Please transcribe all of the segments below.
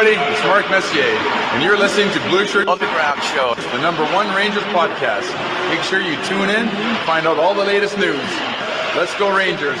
It's Mark Messier, and you're listening to Blueshirt Underground Show, the number one Rangers podcast. Make sure you tune in find out all the latest news. Let's go, Rangers.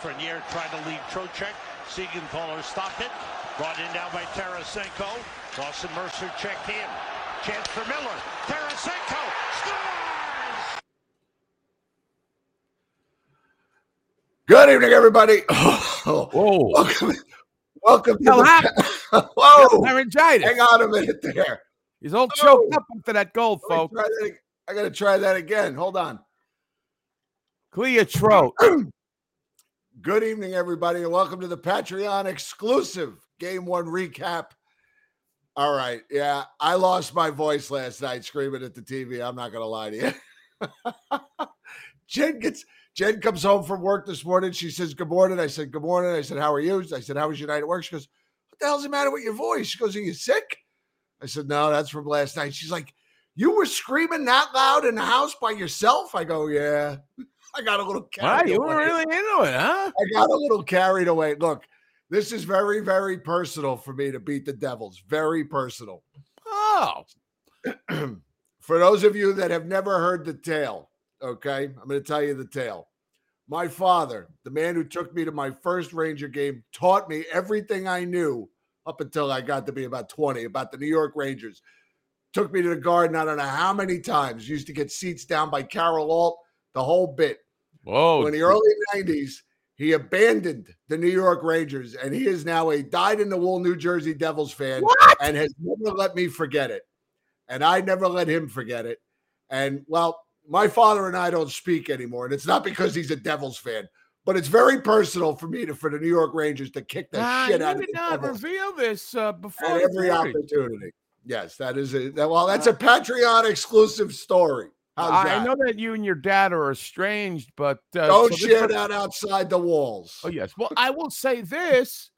Lafreniere tried to lead Trocheck. Siegenthaler stopped it. Brought in now by Tarasenko. Dawson Mercer checked in. Chance for Miller. Tarasenko scores! Good evening, everybody. Oh, Whoa. welcome, welcome to the. happened? Whoa! Laryngitis. Hang on a minute there. He's all Oh. choked up after that goal, Let folks. that I got to try that again. Hold on. Clear your throat. Good evening, everybody, and welcome to the Patreon exclusive Game One recap. All right, yeah, I lost my voice last night screaming at the TV. I'm not going to lie to you. Jen gets Jen comes home from work this morning. She says, "Good morning." I said, "Good morning." I said, "How are you?" I said, "How was your night at work?" She goes, "What the hell's the matter with your voice?" She goes, "Are you sick?" I said, "No, that's from last night." She's like, "You were screaming that loud in the house by yourself?" I go, "Yeah." I got a little Wow, carried you were away. really into it, huh? I got a little carried away. Look, this is very, very personal for me to beat the Devils. Very personal. Oh, for those of you that have never heard the tale, okay, I'm going to tell you the tale. My father, the man who took me to my first Ranger game, taught me everything I knew up until I got to be about 20 about the New York Rangers. Took me to the garden, I don't know how many times. Used to get seats down by Carol Alt, the whole bit. whoa. In the early 90s, he abandoned the New York Rangers and he is now a dyed in the wool New Jersey Devils fan and has never let me forget it. And I never let him forget it. And well, my father and I don't speak anymore. And it's not because he's a Devils fan, but it's very personal for me to for the New York Rangers to kick the Nah, shit you out of did the not Devils reveal this uh, before at every opportunity. Yes, that is a that, well, that's a Patreon exclusive story. How's I that? know that you and your dad are estranged, but uh, Don't so share was- that outside the walls. Oh yes. Well, I will say this.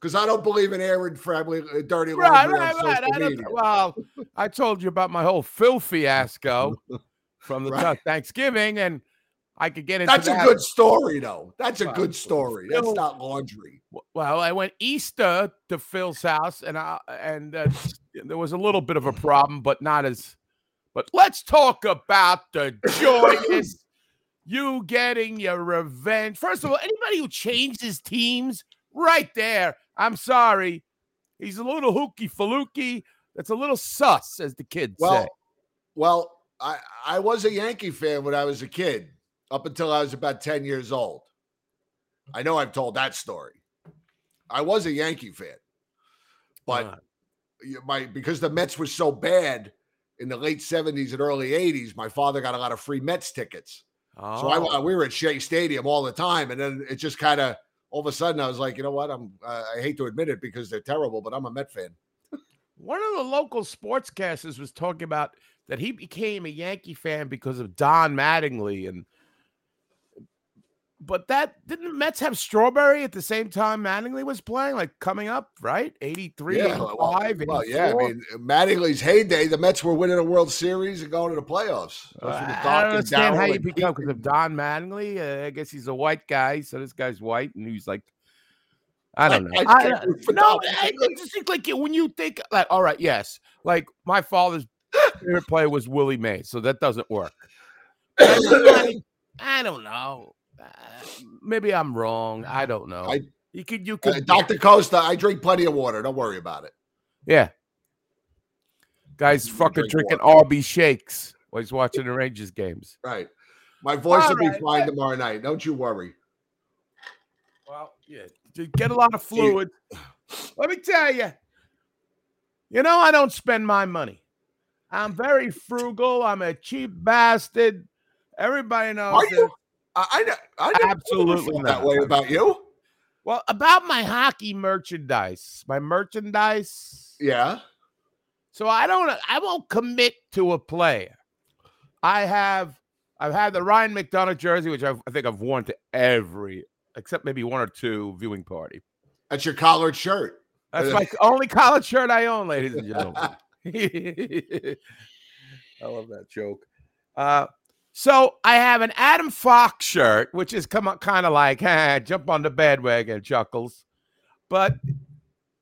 because I don't believe in airing family uh, dirty Right, laundry right, on right. social I media. well, I told you about my whole Phil fiasco from the Right. Thanksgiving, and I could get into that. That's a good story, though. That's a Well, good story. That's not laundry. Well, I went Easter to Phil's house, and I and uh, there was a little bit of a problem, but not as. But let's talk about the joyous you getting your revenge. First of all, anybody who changes teams, right there. I'm sorry, he's a little hooky faluki. That's a little sus, as the kids Well, say. well, I I was a Yankee fan when I was a kid, up until I was about ten years old. I know I've told that story. I was a Yankee fan, but Uh, my because the Mets were so bad in the late seventies and early eighties, my father got a lot of free Mets tickets. So I, oh. we were at Shea Stadium all the time, and then it just kind of all of a sudden I was like, you know what? I'm uh, I hate to admit it because they're terrible, but I'm a Met fan. One of the local sportscasters was talking about that he became a Yankee fan because of Don Mattingly and but that didn't the Mets have Strawberry at the same time Mattingly was playing, like coming up, right? 83, Yeah, 85, well, well, yeah. I mean, Mattingly's heyday, the Mets were winning a World Series and going to the playoffs. Uh, I don't understand how you become because of Don Mattingly. Uh, I guess he's a white guy, so this guy's white, and he's like, I don't know. I- I, I root for no, I- just seems like when you think like, all right, yes, like my father's favorite player was Willie Mays, so that doesn't work. But I mean, like, I don't know. Uh, maybe I'm wrong. I don't know. I- you could, you Uh, could, Dr. Costa, I drink plenty of water. Don't worry about it. yeah. Guys, fucking drink drinking water. RB shakes while he's watching the Rangers games. Right. My voice All will be right, fine tomorrow night. Don't you worry. Well, yeah, get a lot of fluid. Let me tell you, you know, I don't spend my money. I'm very frugal. I'm a cheap bastard. Everybody knows. Are you? I, I, I Absolutely that way about you. Well, about my hockey merchandise, my merchandise. Yeah. So I don't. I won't commit to a player. I have. I've had the Ryan McDonagh jersey, which I've, I think I've worn to every, except maybe one or two viewing party. That's your collared shirt. That's my only college shirt I own, ladies and gentlemen. I love that joke. Uh, so I have an Adam Fox shirt, which is come up kind of like "Ha, jump on the bandwagon, chuckles. But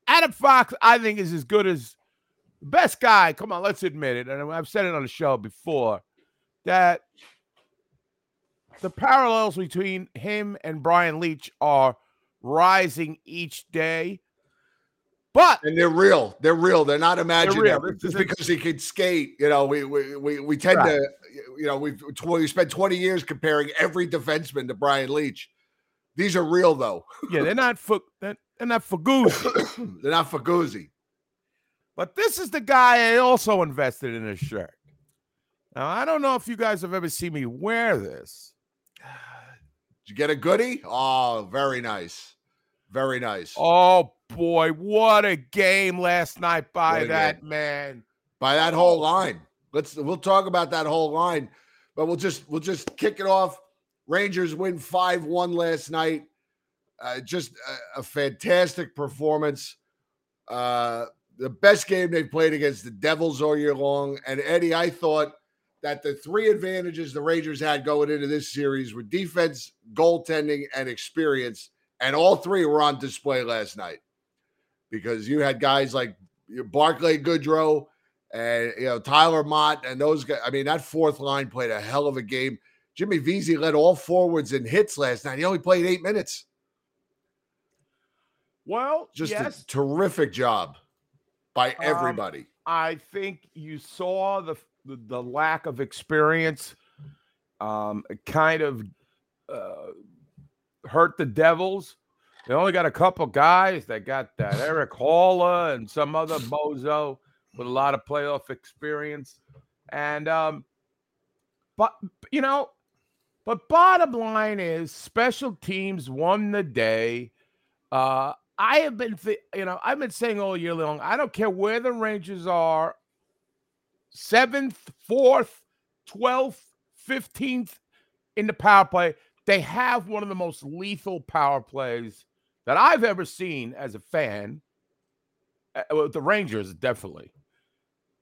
Adam Fox, I think, is as good as best guy. Come on, let's admit it. And I've said it on the show before that the parallels between him and Brian Leetch are rising each day. But And they're real. They're real. They're not imaginary. real. This Just because he can skate, you know, we we we, we tend Right. to, you know, we've we spent 20 years comparing every defenseman to Brian Leetch. These are real though. yeah, they're not for they're, they're not for goose. They're not Faguzzi. But this is the guy I also invested in his shirt. Now I don't know if you guys have ever seen me wear this. Did you get a goodie? Oh, very nice. Very nice. Oh boy, what a game last night by that game. man. By that whole line. Let's we'll talk about that whole line, but we'll just we'll just kick it off. Rangers win 5-1 last night. Uh, just a, a fantastic performance. Uh, the best game they've played against the Devils all year long. And Eddie, I thought that the three advantages the Rangers had going into this series were defense, goaltending, and experience. And all three were on display last night because you had guys like Barclay Goodrow and you know Tyler Motte and those guys. I mean, that fourth line played a hell of a game. Jimmy Vesey led all forwards in hits last night. He only played eight minutes. Well, Just yes, a terrific job by Um, everybody. I think you saw the the, the lack of experience um kind of uh, hurt the Devils. They only got a couple guys. They got that Erik Haula and some other bozo with a lot of playoff experience. And um but you know, but bottom line is special teams won the day. Uh I have been, th- you know, I've been saying all year long. I don't care where the Rangers are, seventh, fourth, twelfth, fifteenth in the power play. They have one of the most lethal power plays that I've ever seen as a fan. Uh, with the Rangers, definitely.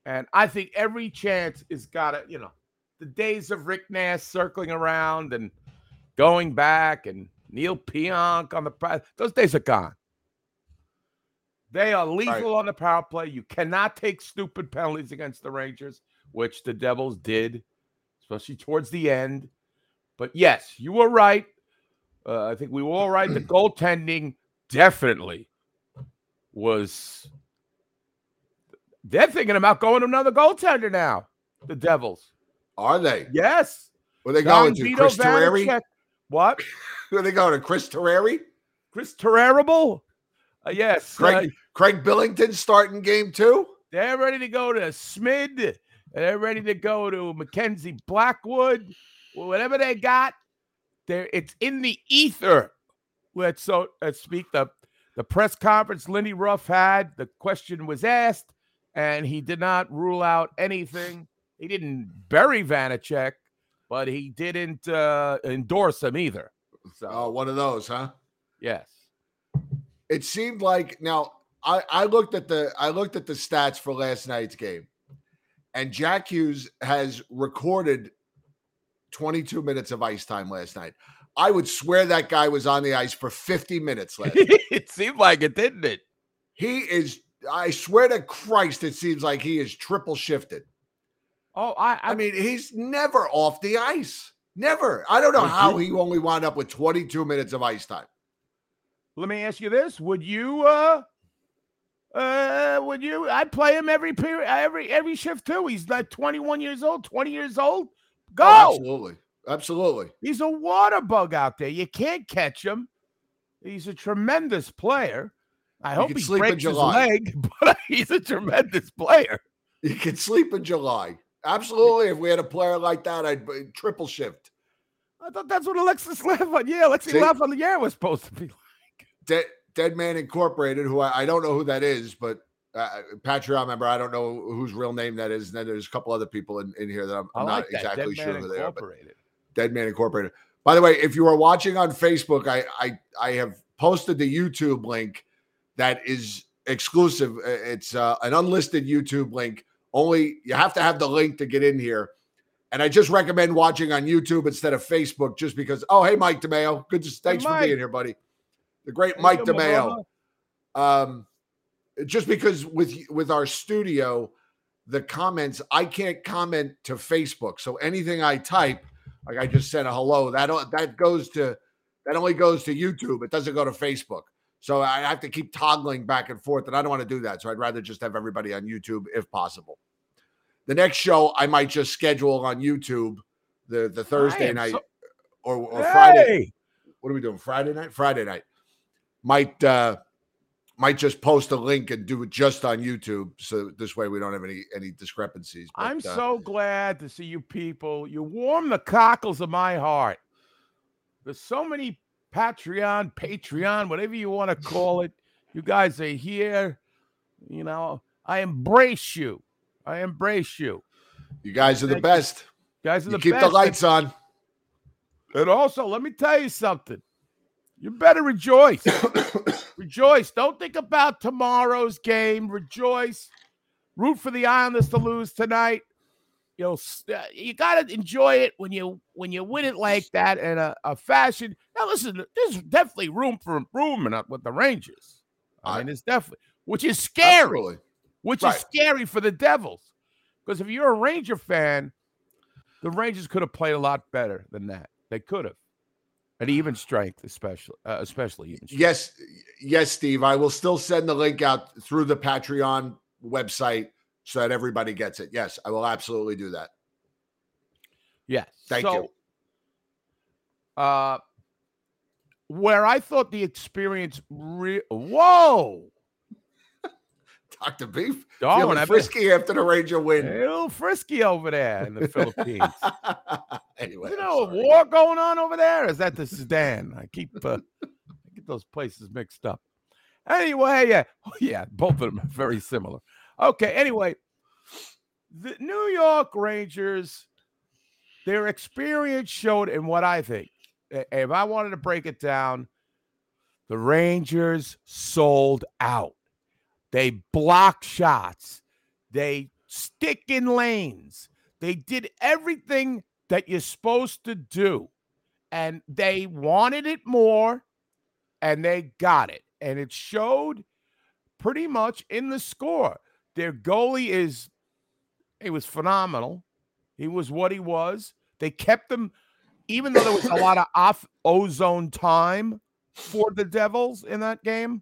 And I think every chance is got to, you know, the days of Rick Nash circling around and going back and Neal Pionk on the those days are gone. They are lethal on the power play. You cannot take stupid penalties against the Rangers, which the Devils did, especially towards the end. But yes, you were right. Uh, I think we were all right. The goaltending definitely was. They're thinking about going to another goaltender now. The Devils. Are they? Yes. Were they Don going to Vito Chris Terreri? Vanecek. What? Were they going to Chris Terreri? Chris Terrible? Uh, yes. Craig, uh, Craig Billington starting game two? They're ready to go to Schmid. They're ready to go to Mackenzie Blackwood. Whatever they got, there it's in the ether. Let's so let's speak. The the press conference Lindy Ruff had, the question was asked, and he did not rule out anything. he didn't bury Vanecek, but he didn't uh, endorse him either. So Oh, one of those, huh? yes, It seemed like now I, I looked at the I looked at the stats for last night's game, and Jack Hughes has recorded 22 minutes of ice time last night. I would swear that guy was on the ice for 50 minutes last night. it seemed like it, didn't it? He is, I swear to Christ, it seems like he is triple shifted. Oh, I, I mean, he's never off the ice. Never. I don't know how he only wound up with 22 minutes of ice time. Let me ask you this: Would you, uh, uh, would you? I'd play him every period, every every shift too. He's like 21 years old, 20 years old. Go! Oh, absolutely. Absolutely. He's a water bug out there. You can't catch him. He's a tremendous player. I hope he breaks his leg, but he's a tremendous player. You can sleep in July. Absolutely. If we had a player like that, I'd triple shift. I thought that's what Alexis Lafon, yeah, Alexis? Lafon, yeah, was supposed to be. Like. Dead, Dead Man Incorporated, who I, I don't know who that is, but uh, Patreon member, I don't know whose real name that is. And then there's a couple other people in, in here that I'm, I'm like not that. exactly Dead sure who they are. But. Dead Man Incorporated. By the way, if you are watching on Facebook, I I I have posted the YouTube link that is exclusive. Uh, It's uh, an unlisted YouTube link. Only you have to have the link to get in here. And I just recommend watching on YouTube instead of Facebook, just because. Oh, hey, Mike DeMeo, good. To, thanks for being here, buddy. The great Hey, Mike DeMeo um just because with with our studio the comments i can't comment to facebook. So anything i type like i just said a hello that that goes to that only goes to youtube. It doesn't go to facebook. So i have to keep toggling back and forth and i don't want to do that. So i'd rather just have everybody on youtube if possible. The next show i might just schedule on youtube the the thursday night so- or, or friday Hey! what are we doing friday night? Friday night. Might uh might just post a link and do it just on youtube so this way we don't have any any discrepancies but, I'm uh, so glad to see you people. You warm the cockles of my heart. There's so many Patreon, Patreon, whatever you want to call it. You guys are here. You know, I embrace you. I embrace you. you guys are the Thank best You guys are you the keep best. Keep the lights on And also, let me tell you something. You better rejoice. rejoice. Don't think about tomorrow's game. Rejoice. Root for the Islanders to lose tonight. You know, uh, you got to enjoy it when you when you win it like that in a, a fashion. Now, listen, there's definitely room for improvement with the Rangers. I I- mean, it's definitely, which is scary Absolutely. which Right. is scary for the Devils. Because if you're a Ranger fan, the Rangers could have played a lot better than that. They could have, at even strength, especially, uh, especially even. Strength. yes yes steve i will still send the link out through the patreon website so that everybody gets it yes i will absolutely do that yes. Thank so, you. Uh, where I thought the experience, re- whoa, dr beef Darwin, feeling frisky after the ranger win. a little frisky over there in the Philippines. anyway you know, a war going on over there? Is that the Sudan? I keep uh, I get those places mixed up. Anyway, yeah, oh, yeah, both of them are very similar. Okay, anyway, the New York Rangers, their experience showed in what I think. If I wanted to break it down, the Rangers sold out. They block shots. They stick in lanes. They did everything that you're supposed to do. And they wanted it more and they got it. And it showed pretty much in the score. Their goalie is, he was phenomenal. He was what he was. They kept him, even though there was a lot of off ozone time for the Devils in that game.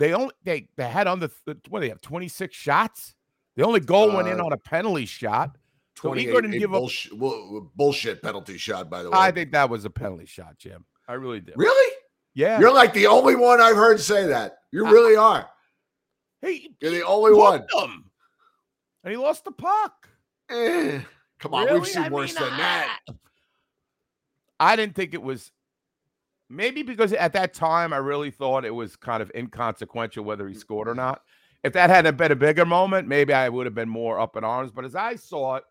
They only they they had under th- what do they have 26 shots. The only goal went in Uh, on a penalty shot. So he 28 couldn't a give up. bullshit, well, bullshit penalty shot by the way I think that was a penalty shot, Jim. I really did. really Yeah. You're like the only one I've heard say that. You I- really are. He You're the only one. him, and he lost the puck. Eh, come on, we've seen I worse mean, than that. I didn't think it was. Maybe because at that time I really thought it was kind of inconsequential whether he scored or not. if that hadn't been a bigger moment, maybe I would have been more up in arms. But as I saw it,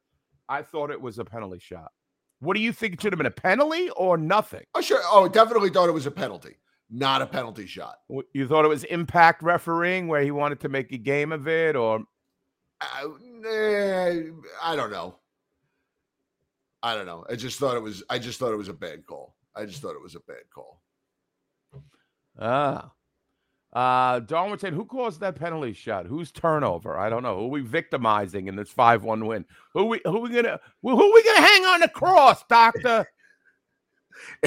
I thought it was a penalty shot. What do you think it should have been a penalty or nothing? Oh, sure. Oh, definitely thought it was a penalty, not a penalty shot. You thought it was impact refereeing where he wanted to make a game of it, or Uh, eh, I don't know. I don't know. I just thought it was. I just thought it was a bad call. I just thought it was a bad call. ah, uh, Darwin saying who caused that penalty shot? Who's turnover? I don't know. Who we victimizing in this five-one win? Who we who we gonna who, who we gonna hang on the cross, Doctor?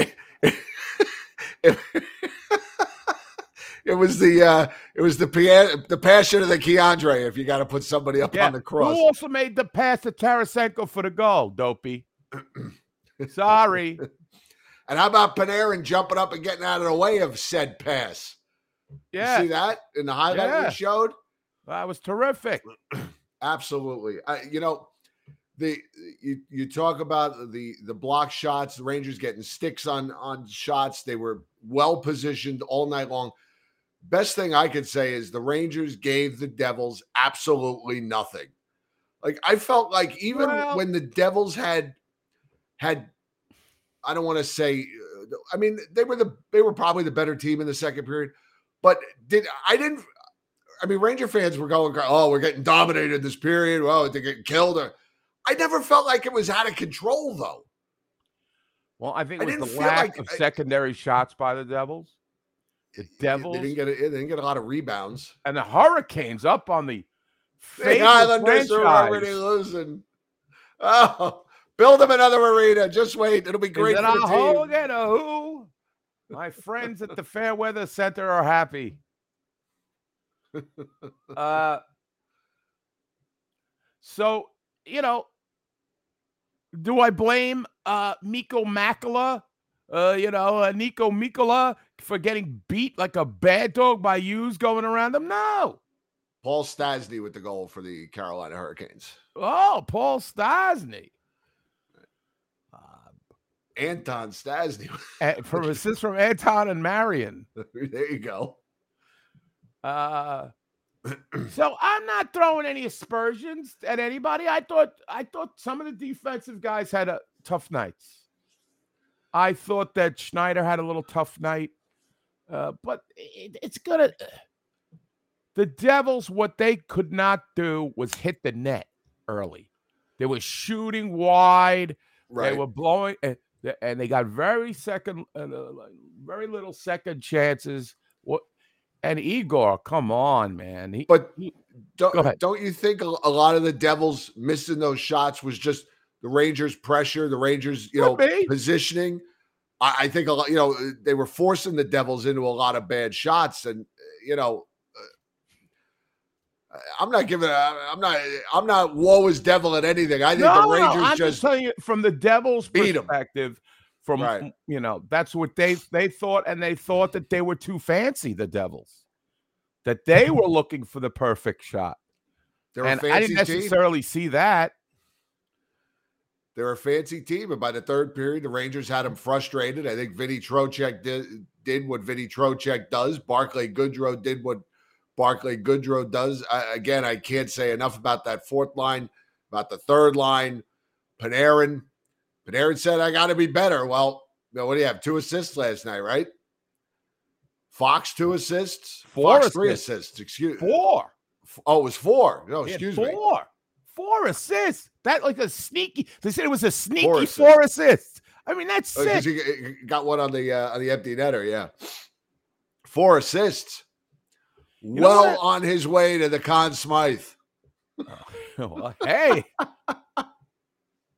it was the uh it was the pia- the passion of the K'Andre. If you got to put somebody up on the cross, Who also made the pass to Tarasenko for the goal, Dopey? Sorry. And how about Panarin jumping up and getting out of the way of said pass? You Yeah, see that in the highlight Yeah. we showed? that was terrific. Absolutely. I, you know, the you you talk about the the block shots, the Rangers getting sticks on on shots. They were well positioned all night long. Best thing I could say is the Rangers gave the Devils absolutely nothing. Like I felt like even Well- when the Devils had had I don't want to say uh, I mean they were the they were probably the better team in the second period, but did I didn't I mean, Ranger fans were going, "Oh, we're getting dominated this period. Well, they're getting killed." Or I never felt like it was out of control, though. Well, I think I it was didn't the lack like- of I- secondary shots by the Devils. The Devils They didn't get a, they didn't get a lot of rebounds. and the Hurricanes up on the The Islanders are already losing. Oh, build them another arena. Just wait; it'll be great Is it for a team. Hogan a who? My friends at the Fairweather Center are happy. Uh, so you know, do I blame uh Miko Makala, uh, you know, uh, Niko Mikkola for getting beat like a bad dog by Hughes going around them? No. Paul Stastny with the goal for the Carolina Hurricanes. Oh, Paul Stastny. Anton Stastny. eh, from assist from Anton and Marion. there you go. Uh, so I'm not throwing any aspersions at anybody. I thought I thought some of the defensive guys had a tough nights. I thought that Schneider had a little tough night, uh, but it, it's gonna. The Devils, what they could not do was hit the net early. They were shooting wide. Right. They were blowing, and, they got very second, uh, very little second chances. What? And Igor, come on, man. He, But he- don't, don't you think a, a lot of the Devils missing those shots was just the Rangers' pressure, the Rangers, you know, be. positioning? I, I think a lot, you know, they were forcing the Devils into a lot of bad shots, and uh, you know, uh, I'm not giving. I'm not. I'm not. Woe is devil at anything. I think no, the no, Rangers I'm just just. telling you from the Devils' 'em. perspective. From Right. you know, that's what they they thought, and they thought that they were too fancy. The Devils, that they were looking for the perfect shot, they're a and I didn't team. necessarily see that. They're a fancy team, and by the third period, the Rangers had them frustrated. I think Vinny Trocheck did, did what Vinny Trocheck does. Barclay Goodrow did what Barclay Goodrow does. I, again, I can't say enough about that fourth line, about the third line. Panarin, Panarin said, "I got to be better." Well, you know, what do you have? Two assists last night, right? Fox two assists, Four Fox three assists. assists. Excuse. Four. Oh, it was four. No, excuse me. four. Four assists. That like a sneaky. They said it was a sneaky Four four assists. assists. I mean, that's Oh, sick. he got one on the uh, on the empty netter. Yeah, four assists. Know well on his way to the Conn Smythe. Well, hey,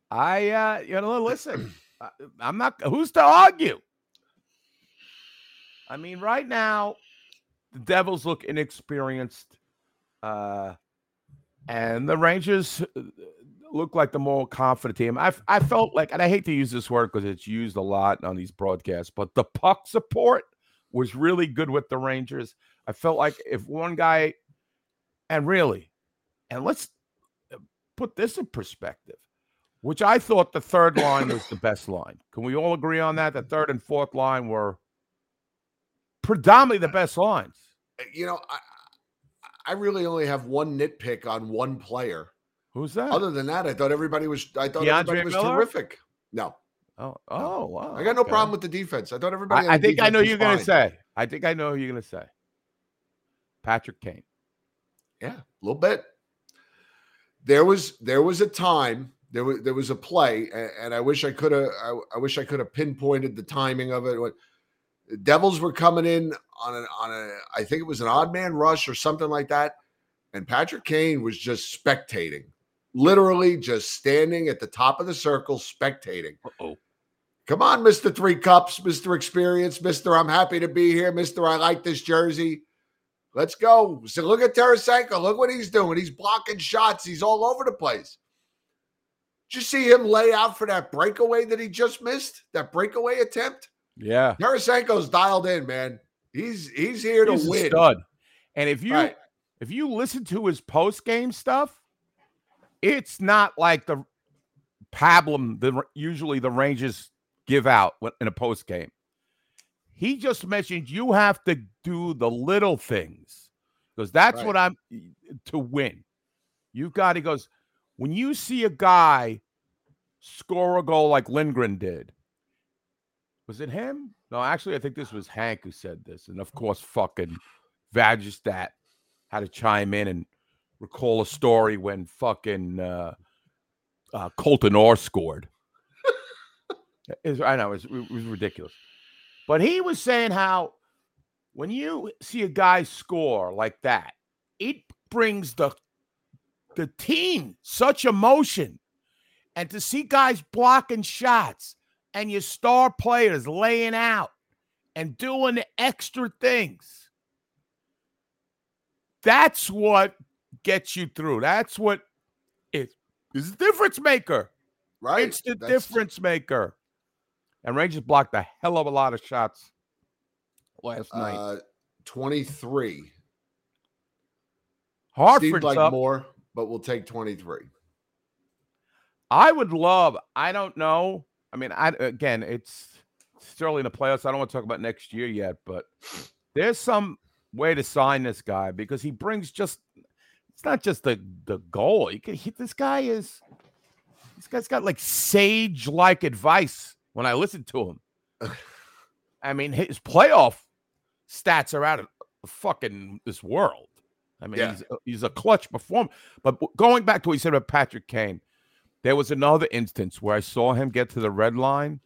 I uh, you know, listen. I- I'm not. Who's to argue? I mean, right now, the Devils look inexperienced, uh, and the Rangers uh, look like the more confident team. I I felt like, and I hate to use this word because it's used a lot on these broadcasts, but the puck support was really good with the Rangers. I felt like if one guy, and really, and let's uh, put this in perspective, which I thought the third line was the best line. Can we all agree on that? The third and fourth line were predominantly the best lines. You know, I, I really only have one nitpick on one player. Who's that? Other than that, I thought everybody was. I thought DeAndre everybody was Miller? terrific. No, oh, oh, wow. I got no okay. problem with the defense. I thought everybody. I, I think I know you're going to say. I think I know who you're going to say. Patrick Kane. Yeah, a little bit. There was there was a time there was there was a play, and, and I wish I could have I, I wish I could have pinpointed the timing of it. What the Devils were coming in on an on a I think it was an odd man rush or something like that, and Patrick Kane was just spectating, literally just standing at the top of the circle spectating. oh Come on, Mister Three Cups, Mister Experience, Mister I'm happy to be here, Mister I like this jersey. Let's go. So look at Tarasenko. Look what he's doing. He's blocking shots. He's all over the place. Did you see him lay out for that breakaway that he just missed? That breakaway attempt? Yeah. Tarasenko's dialed in, man. He's he's here to He's a win. stud. And if you Right. if you listen to his post game stuff, it's not like the pablum that usually the Rangers give out in a post game. He just mentioned you have to do the little things because that's Right. what I'm to win. You've got. He goes when you see a guy score a goal like Lindgren did. Was it him? No, actually, I think this was Hank who said this, and of course, fucking Vagistat had to chime in and recall a story when fucking uh, uh, Colton Orr scored. Was- I know it was, it was ridiculous, but he was saying how when you see a guy score like that, it brings the the team such emotion, and to see guys blocking shots and your star players laying out and doing extra things. That's what gets you through. That's what is is the difference maker. Right? It's the That's- difference maker. And Rangers blocked a hell of a lot of shots last night. Uh, 23. Hartford's Seemed like up. more, but we'll take 23. I would love. I don't know. I mean, I again, it's still early in the playoffs. I don't want to talk about next year yet, but there's some way to sign this guy because he brings just. It's not just the the goal. You can, hit this guy is. This guy's got like sage like advice when I listen to him. I mean, his playoff stats are out of fucking this world. I mean, Yeah. he's a, he's a clutch performer. But going back to what you said about Patrick Kane, there was another instance where I saw him get to the red line,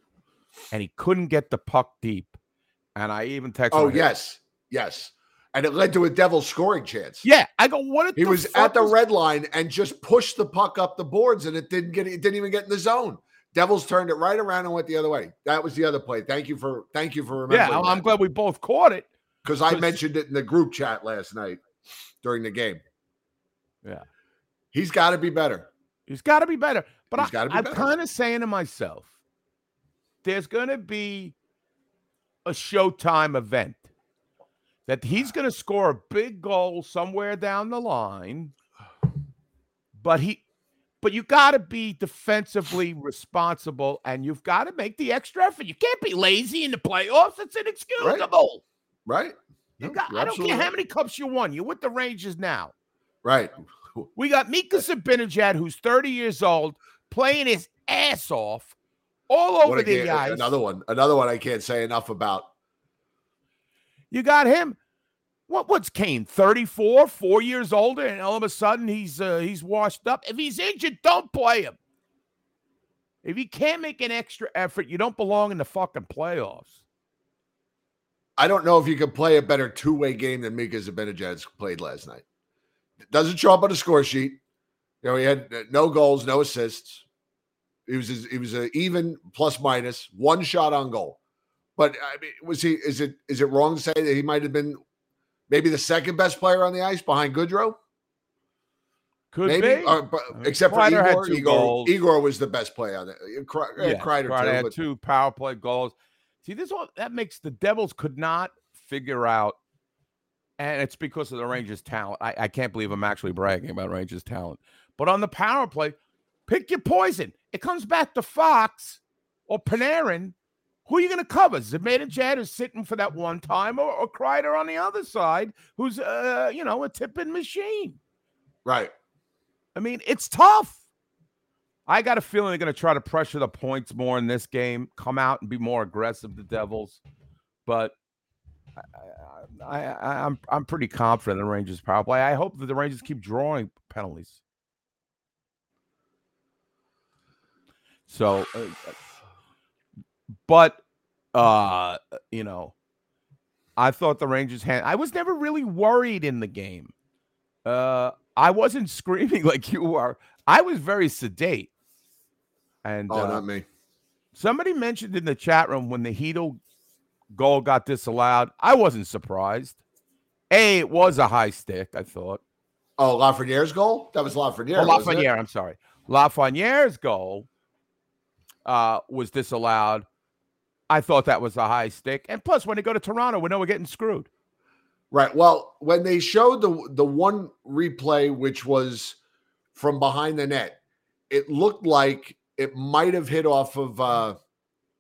and he couldn't get the puck deep. And I even texted. Oh, yes. Yes. And it led to a Devil scoring chance. yeah. I go, what? He the was at the is- red line and just pushed the puck up the boards, and it didn't get. It didn't even get in the zone. Devils turned it right around and went the other way. That was the other play. Thank you for thank you for Yeah, remembering. I'm, I'm glad we both caught it. because I mentioned it in the group chat last night during the game. Yeah. He's got to be better. He's got to be better. But He's I, be I'm kind of saying to myself, there's going to be a Showtime event that he's going to score a big goal somewhere down the line, but he. But you got to be defensively responsible, and you've got to make the extra effort. You can't be lazy in the playoffs; it's inexcusable. Right? You No, got, I don't care how many cups you won. You're with the Rangers now. Right. We got Mika Zibanejad, who's 30 years old, playing his ass off all over the ice. Another one. Another one I can't say enough about. You got him. What? What's Kane? 34, four years older, and all of a sudden he's uh, he's washed up. If he's injured, don't play him. If you can't make an extra effort, you don't belong in the fucking playoffs. I don't know if you can play a better two-way game than Mika Zibanejad's played last night. Doesn't show up on the score sheet. You know, he had uh, no goals, no assists. He was he was a even plus minus one shot on goal. But I mean, was he? Is it is it wrong to say that he might have been maybe the second best player on the ice behind Goodrow? Could maybe, be. Or- but- I mean, except for Kreider had Igor. two Igor, goals. Igor was the best player on that. Kre- uh, yeah, Kreider, Kreider too, had but- two power play goals. See, this one that makes the Devils could not figure out, and it's because of the Rangers' talent. I, I can't believe I'm actually bragging about Rangers' talent. But on the power play, pick your poison. It comes back to Fox or Panarin, who are you going to cover? Zibanejad is sitting for that one time, or, or Kreider on the other side, who's uh, you know a tipping machine. Right. I mean, it's tough. I got a feeling they're going to try to pressure the points more in this game, come out and be more aggressive, the Devils. But I, I, I, I'm I'm pretty confident in the Rangers power play. I hope that the Rangers keep drawing penalties. So, uh, but uh, you know, I thought the Rangers had. I was never really worried in the game. Uh, I wasn't screaming like you are. I was very sedate. And Oh, uh, not me. somebody mentioned in the chat room when the Chytil goal got disallowed, I wasn't surprised. A, it was a high stick, I thought. Oh, Lafreniere's goal? That was Lafreniere. Oh. Lafreniere, I'm sorry. Lafreniere's goal uh, was disallowed. I thought that was a high stick. And plus, when they go to Toronto, we know we're getting screwed. Right. Well, when they showed the the one replay, which was from behind the net, it looked like it might have hit off of uh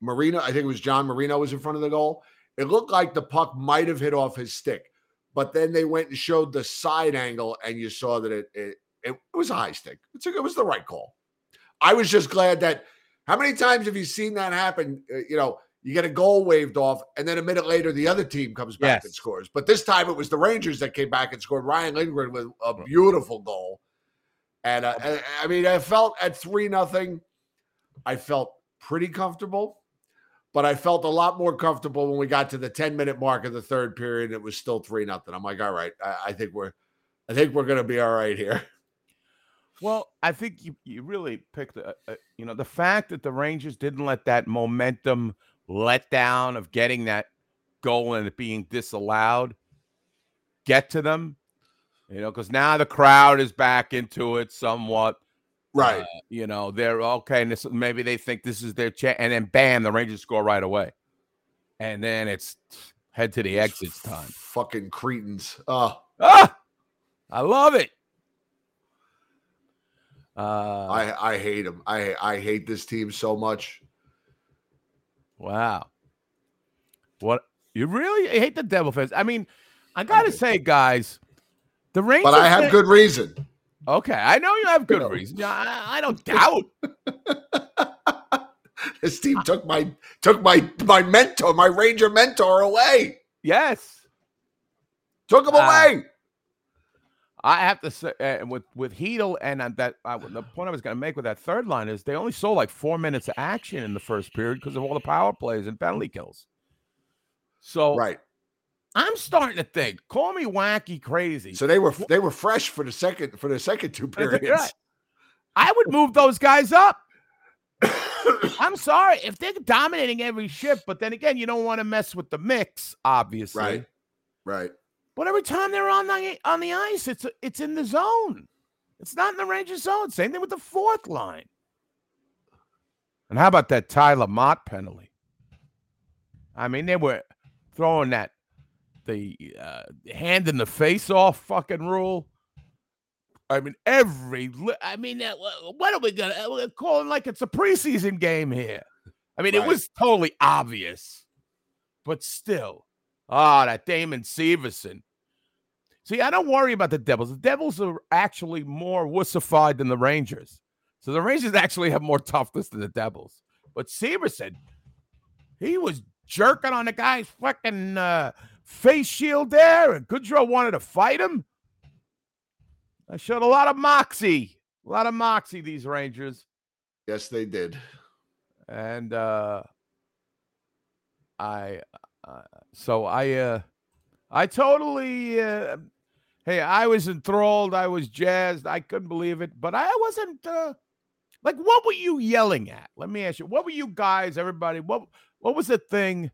Marino. I think it was John Marino was in front of the goal. It looked like the puck might have hit off his stick, but then they went and showed the side angle, and you saw that it it, it was a high stick. It's a, it was the right call. I was just glad that. How many times have you seen that happen? Uh, you know, you get a goal waved off, and then a minute later, the other team comes back Yes. and scores. But this time, it was the Rangers that came back and scored. Ryan Lindgren with a beautiful goal, and uh, I, I mean, I felt at three nothing, I felt pretty comfortable, but I felt a lot more comfortable when we got to the ten minute mark of the third period. It was still three nothing. I'm like, all right, I, I think we're, I think we're gonna be all right here. Well, I think you, you really picked, a, a, you know, the fact that the Rangers didn't let that momentum let down of getting that goal and it being disallowed get to them, you know, because now the crowd is back into it somewhat. Right. Uh, you know, they're okay. And this, maybe they think this is their chance. And then bam, the Rangers score right away. And then it's head to the exits time. Fucking cretins. Oh, Ah, I love it. Uh, I I hate them. I I hate this team so much. Wow. What you really hate the Devil fans? I mean, I gotta say, guys, the Rangers. But I have fan- good reason. Okay, I know you have good know. reason. Yeah, I, I don't doubt. This team took my took my my mentor, my Ranger mentor away. Yes, Took him Ah. away. I have to say, uh, with with Chytil and uh, that uh, the point I was going to make with that third line is they only saw like four minutes of action in the first period because of all the power plays and penalty kills. So Right. I'm starting to think. Call me wacky, crazy. So they were they were fresh for the second for the second two periods. right. I would move those guys up. I'm sorry if they're dominating every shift, but then again, you don't want to mess with the mix, obviously. Right. Right. But every time they're on the on the ice, it's it's in the zone. It's not in the Rangers zone. Same thing with the fourth line. And how about that Tyler Motte penalty? I mean, they were throwing that the uh, hand in the face off fucking rule. I mean, every. I mean, what are we gonna we're calling like it's a preseason game here? I mean, it was totally obvious, but still. Ah, that Damon Severson. See, I don't worry about the Devils. The Devils are actually more wussified than the Rangers. So the Rangers actually have more toughness than the Devils. But Severson, he was jerking on the guy's fucking uh, face shield there, and Goodrow wanted to fight him. I showed a lot of moxie. A lot of moxie, these Rangers. Yes, they did. And uh I uh, so I uh I totally uh hey, I was enthralled, I was jazzed, I couldn't believe it, but I wasn't uh like what were you yelling at? Let me ask you. What were you guys, everybody? What what was the thing?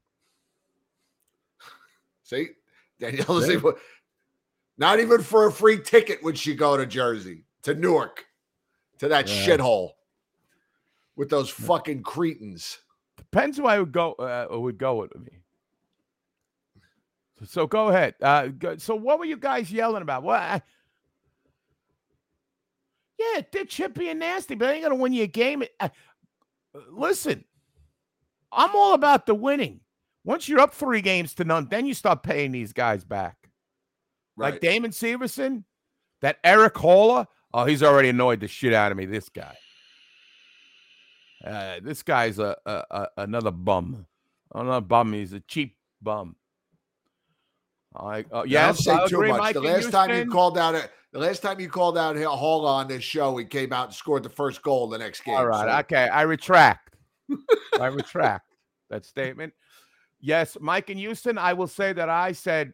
See, Danielle, see what- not even for a free ticket would she go to Jersey, to Newark, to that Yeah. shithole with those fucking cretins. Depends who I would go uh, would go with me. So go ahead. Uh, so what were you guys yelling about? What? I, yeah, they're chippy and nasty, but they ain't gonna win you a game. Uh, listen, I'm all about the winning. Once you're up three games to none, then you start paying these guys back. Right. Like Damon Severson, that Erik Haula. Oh, he's already annoyed the shit out of me. This guy. Uh, this guy's a, a, a another bum. Another bum. He's a cheap bum. I uh, yes, don't I say too much. Mike the last time you called out it, the last time you called out Hall on this show, he came out and scored the first goal the next game. All right. so- Okay. I retract. I retract that statement. Yes, Mike in Houston, I will say that I said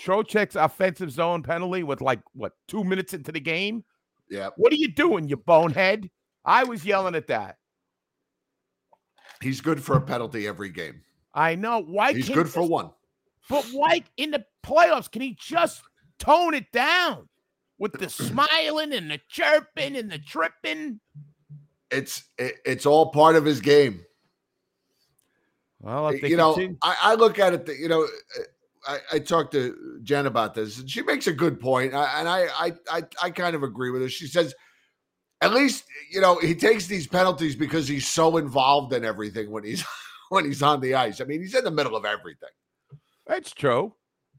Trocheck's offensive zone penalty with like what two minutes into the game. yeah, What are you doing, you bonehead? I was yelling at that. he's good for a penalty every game. I know. Why He's good for one. But why in the playoffs can he just tone it down with the smiling and the chirping and the tripping? It's it, it's all part of his game. Well, you know, I, I look at it. That, you know, uh, I, I talked to Jen about this, and she makes a good point, I- and I, I I I kind of agree with her. She says, at least you know he takes these penalties because he's so involved in everything when he's when he's on the ice. I mean, he's in the middle of everything. That's true.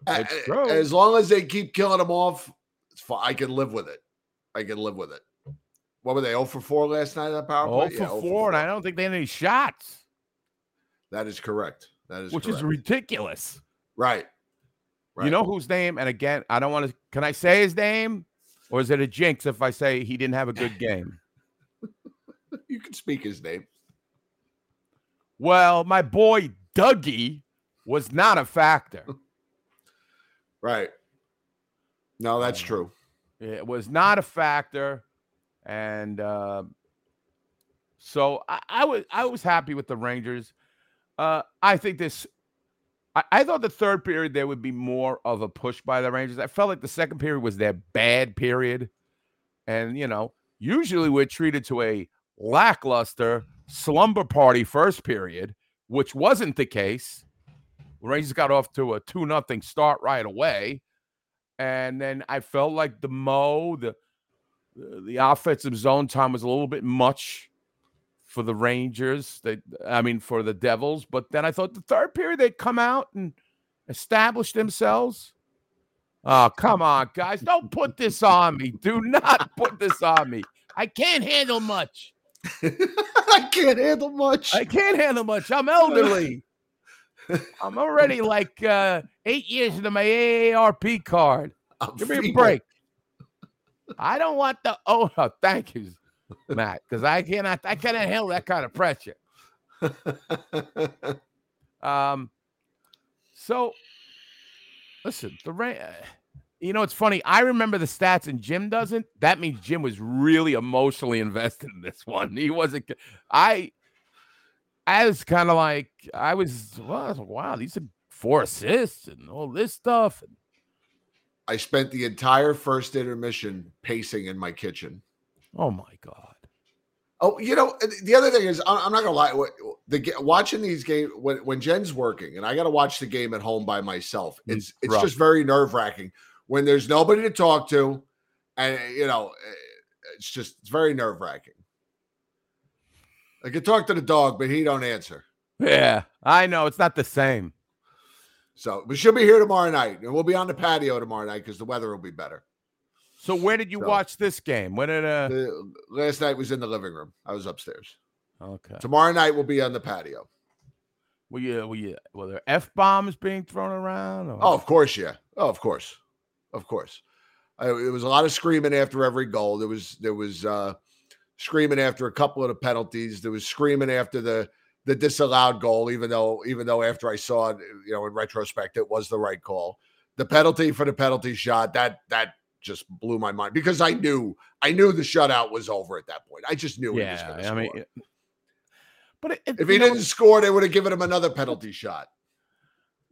It's a- true. As long as they keep killing him off, it's fine. I can live with it. I can live with it. What were they? 0 for 4 last night on that power Oh play? for Yeah, 0 four, and I don't think they had any shots, That is correct. That is which is ridiculous. right. Right. You know whose name? And again, I don't want to. Can I say his name, or is it a jinx if I say he didn't have a good game? you can speak his name. Well, my boy Dougie was not a factor. Right. No, that's Uh, true. It was not a factor, and uh, so I, I was I was happy with the Rangers. Uh, I think this. I, I thought the third period there would be more of a push by the Rangers. I felt like the second period was their bad period, and you know usually we're treated to a lackluster slumber party first period, which wasn't the case. Rangers got off to a two nothing start right away. And then I felt like the Mo, the the offensive zone time was a little bit much for the Rangers. They, I mean, for the Devils. But then I thought the third period they'd come out and establish themselves. Oh, come on, guys! Don't put this on me. Do not put this on me. I can't handle much. I can't handle much. I can't handle much. I'm elderly. I'm already like uh, eight years into my AARP card. I'm Give me a break. I don't want the oh no, thank you, Matt, because I cannot I cannot handle that kind of pressure. Um, so listen, the rain. You know, it's funny. I remember the stats, and Jim doesn't. That means Jim was really emotionally invested in this one. He wasn't. I. I was kind of like I was. Well, wow, these are four assists and all this stuff. I spent the entire first intermission pacing in my kitchen. Oh my god. Oh, you know, the other thing is, I'm not gonna lie. The watching these games when when Jen's working, and I got to watch the game at home by myself. Mm, It's it's rough. just very nerve wracking when there's nobody to talk to, and you know, eh, it's just it's very nerve wracking. I could talk to the dog, but he don't answer. Yeah, I know it's not the same. So, but she'll be here tomorrow night, and we'll be on the patio tomorrow night because the weather will be better. So where did you So- watch this game? When did uh? The, last night was in the living room. I was upstairs. Okay. Tomorrow night we'll be on the patio. Were you were you were there f bombs being thrown around? Or? Oh, of course, yeah. Oh, of course, of course. I, it was a lot of screaming after every goal. There was there was uh, screaming after a couple of the penalties. There was screaming after the the disallowed goal, even though even though after I saw it, you know, in retrospect, it was the right call. The penalty for the penalty shot that that just blew my mind because I knew I knew the shutout was over at that point. I just knew he was going to I score. mean, it- but it, it- if he know, didn't score, they would have given him another penalty shot.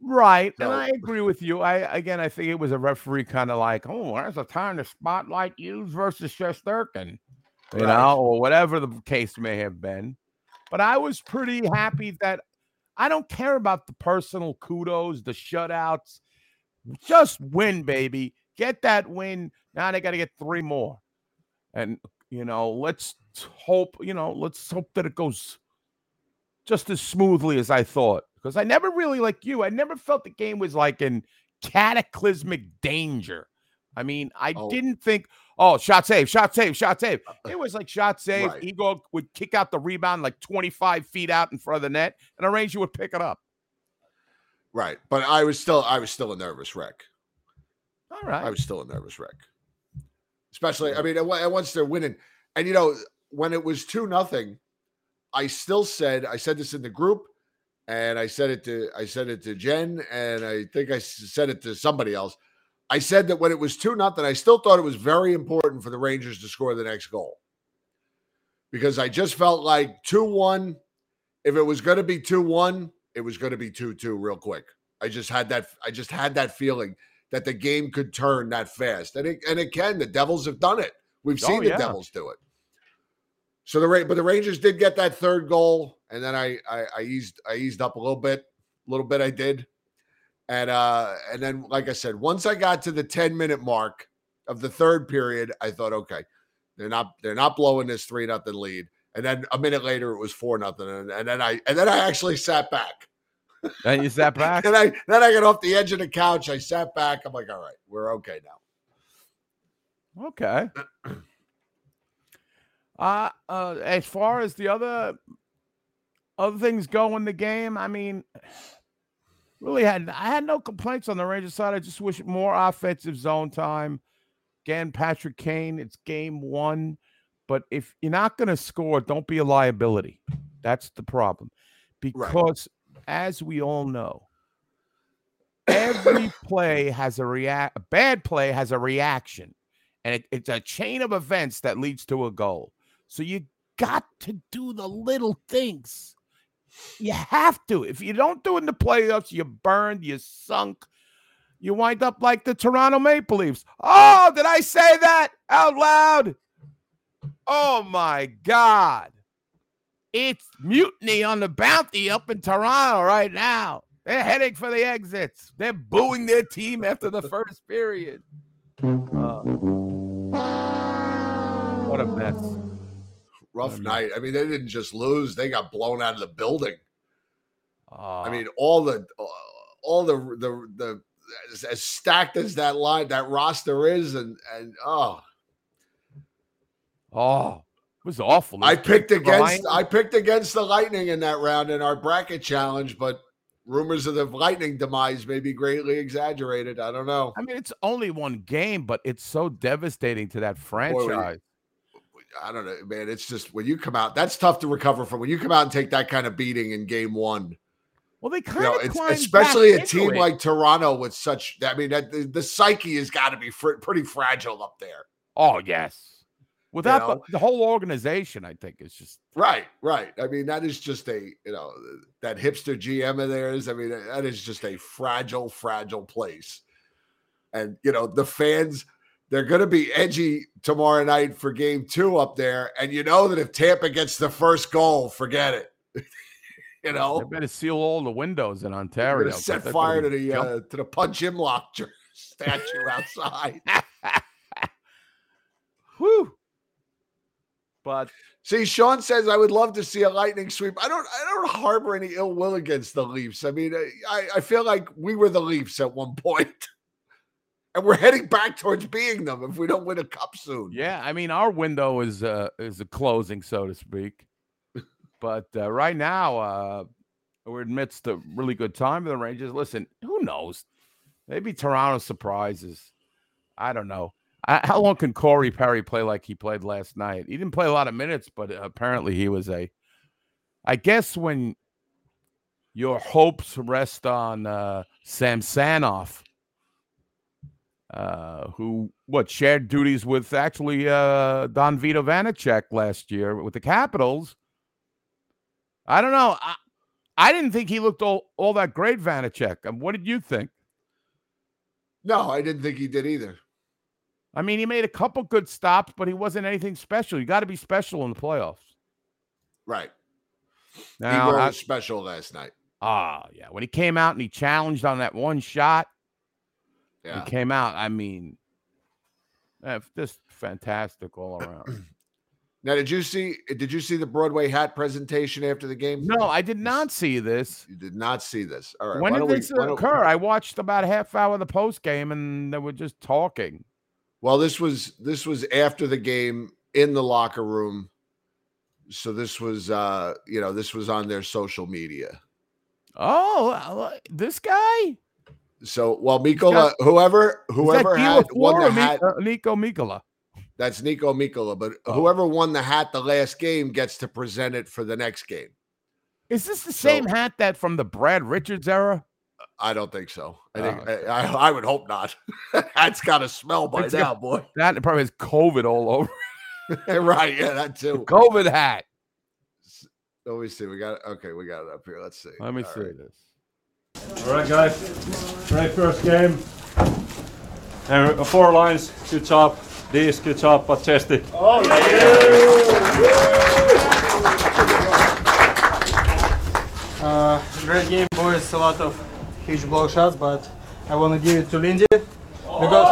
right, and I agree with you. I again, I think it was a referee kind of like, oh, there's a time to spotlight you versus Shesterkin, you Right. know, or whatever the case may have been. But I was pretty happy that I don't care about the personal kudos, the shutouts. Just win, baby. Get that win. Now they got to get three more. And, you know, let's hope, you know, let's hope that it goes just as smoothly as I thought. Because I never really, like you, I never felt the game was like in cataclysmic danger. I mean, I Oh. didn't think, oh, shot save, shot save, shot save. Uh, it was like shot save. Right. Igor would kick out the rebound like 25 feet out in front of the net, and a Ranger would pick it up. Right. But I was still I was still a nervous wreck. All right. I was still a nervous wreck. Especially, I mean, and on- and once they're winning, and you know, when it was two nothing, I still said I said this in the group, and I said it to I said it to Jen, and I think I said it to somebody else. I said that when it was two nothing, I still thought it was very important for the Rangers to score the next goal because I just felt like two one. If it was going to be two one, it was going to be two two real quick. I just had that. I just had that feeling that the game could turn that fast, and it and it can. The Devils have done it. We've Oh, seen the. Devils do it. So the but the Rangers did get that third goal, and then I, I I eased I eased up a little bit, a little bit I did, and uh and then like I said, once I got to the ten minute mark of the third period, I thought, okay, they're not they're not blowing this three nothing lead, and then a minute later it was four nothing, and, and then I and then I actually sat back. And you sat back. Then I then I got off the edge of the couch. I sat back. I'm like, all right, we're okay now. Okay. Uh, uh, as far as the other other things go in the game, I mean, really had I had no complaints on the Rangers side. I just wish more offensive zone time. Again, Patrick Kane, it's game one. But if you're not going to score, don't be a liability. That's the problem. Because as we all know, every play has a react a bad play has a reaction and it- it's a chain of events that leads to a goal so you got to do the little things you have to if you don't do it in the playoffs you're burned you're sunk you wind up like the toronto maple leafs oh did i say that out loud oh my god it's mutiny on the bounty up in toronto right now they're heading for the exits. They're booing their team after the first period. Uh, what a mess. Rough night. I mean, they didn't just lose; they got blown out of the building. Uh, I mean, all the all the the the as, as stacked as that line that roster is, and and oh, oh, it was awful. I picked against I picked against the Lightning in that round in our bracket challenge, but rumors of the Lightning demise may be greatly exaggerated. I don't know. I mean, it's only one game, but it's so devastating to that franchise. I don't know, man. It's just when you come out, that's tough to recover from. When you come out and take that kind of beating in game one, Well, they you kind know, of it's, especially a team it. like Toronto with such. I mean, that, the, the psyche has got to be fr- pretty fragile up there. Oh yes, without know? the, the whole organization, I think it's just Right, right. I mean, that is just a you know that hipster GM of theirs. I mean, that is just a fragile, fragile place. And you know, the fans, they're going to be edgy tomorrow night for Game Two up there. And you know that if Tampa gets the first goal, forget it. you know, they better seal all the windows in Ontario. going to 'cause set fire to gonna the jump uh, to the Punch Imlach statue outside. Whew. But See, Sean says I would love to see a lightning sweep. I don't. I don't harbor any ill will against the Leafs. I mean, I, I feel like we were the Leafs at one point, and we're heading back towards being them if we don't win a cup soon. yeah, I mean, our window is uh is a closing, so to speak. But uh, right now, uh we're amidst a really good time for the Rangers. Listen, who knows? Maybe Toronto surprises. I don't know. I, how long can Corey Perry play like he played last night? He didn't play a lot of minutes, but apparently he was a. I guess when your hopes rest on uh, Samsonov, uh, who what shared duties with actually uh, Don Vito Vanecek last year with the Capitals. I don't know. I, I didn't think he looked all, all that great, Vanecek. Um, what did you think? No, I didn't think he did either. I mean, he made a couple good stops, but he wasn't anything special. You got to be special in the playoffs. Right. Now, I- was special last night. Ah, yeah. When he came out and he challenged on that one shot, Yeah. came out. I mean, eh, just fantastic all around. Now, did you see? Did you see the Broadway hat presentation after the game? No, I did not see this. You did not see this. All right. when did don't we- this occur? I watched about a half hour of the post game, and they were just talking. Well, this was this was after the game in the locker room. So this was uh, you know, this was on their social media. Oh, uh, this guy. So well, Mikkola, whoever whoever had won the hat, uh, Niko Mikkola. that's Niko Mikkola, but Oh. whoever won the hat the last game gets to present it for the next game. Is this the So- same hat that from the Brad Richards era? I don't think so. I Oh, think I, I, I would hope not. That's got to smell by It's now, got- boy. That probably has COVID all over. right? Yeah, that too. COVID hat. Let me see. We got okay. We got it up here. Let's see. Let me All see right. this. All right, guys. Great first game. And uh, four lines. Good job. This, good job, but tested. Uh, great game, boys. A lot of huge block shots, but I want to give it to Lindy because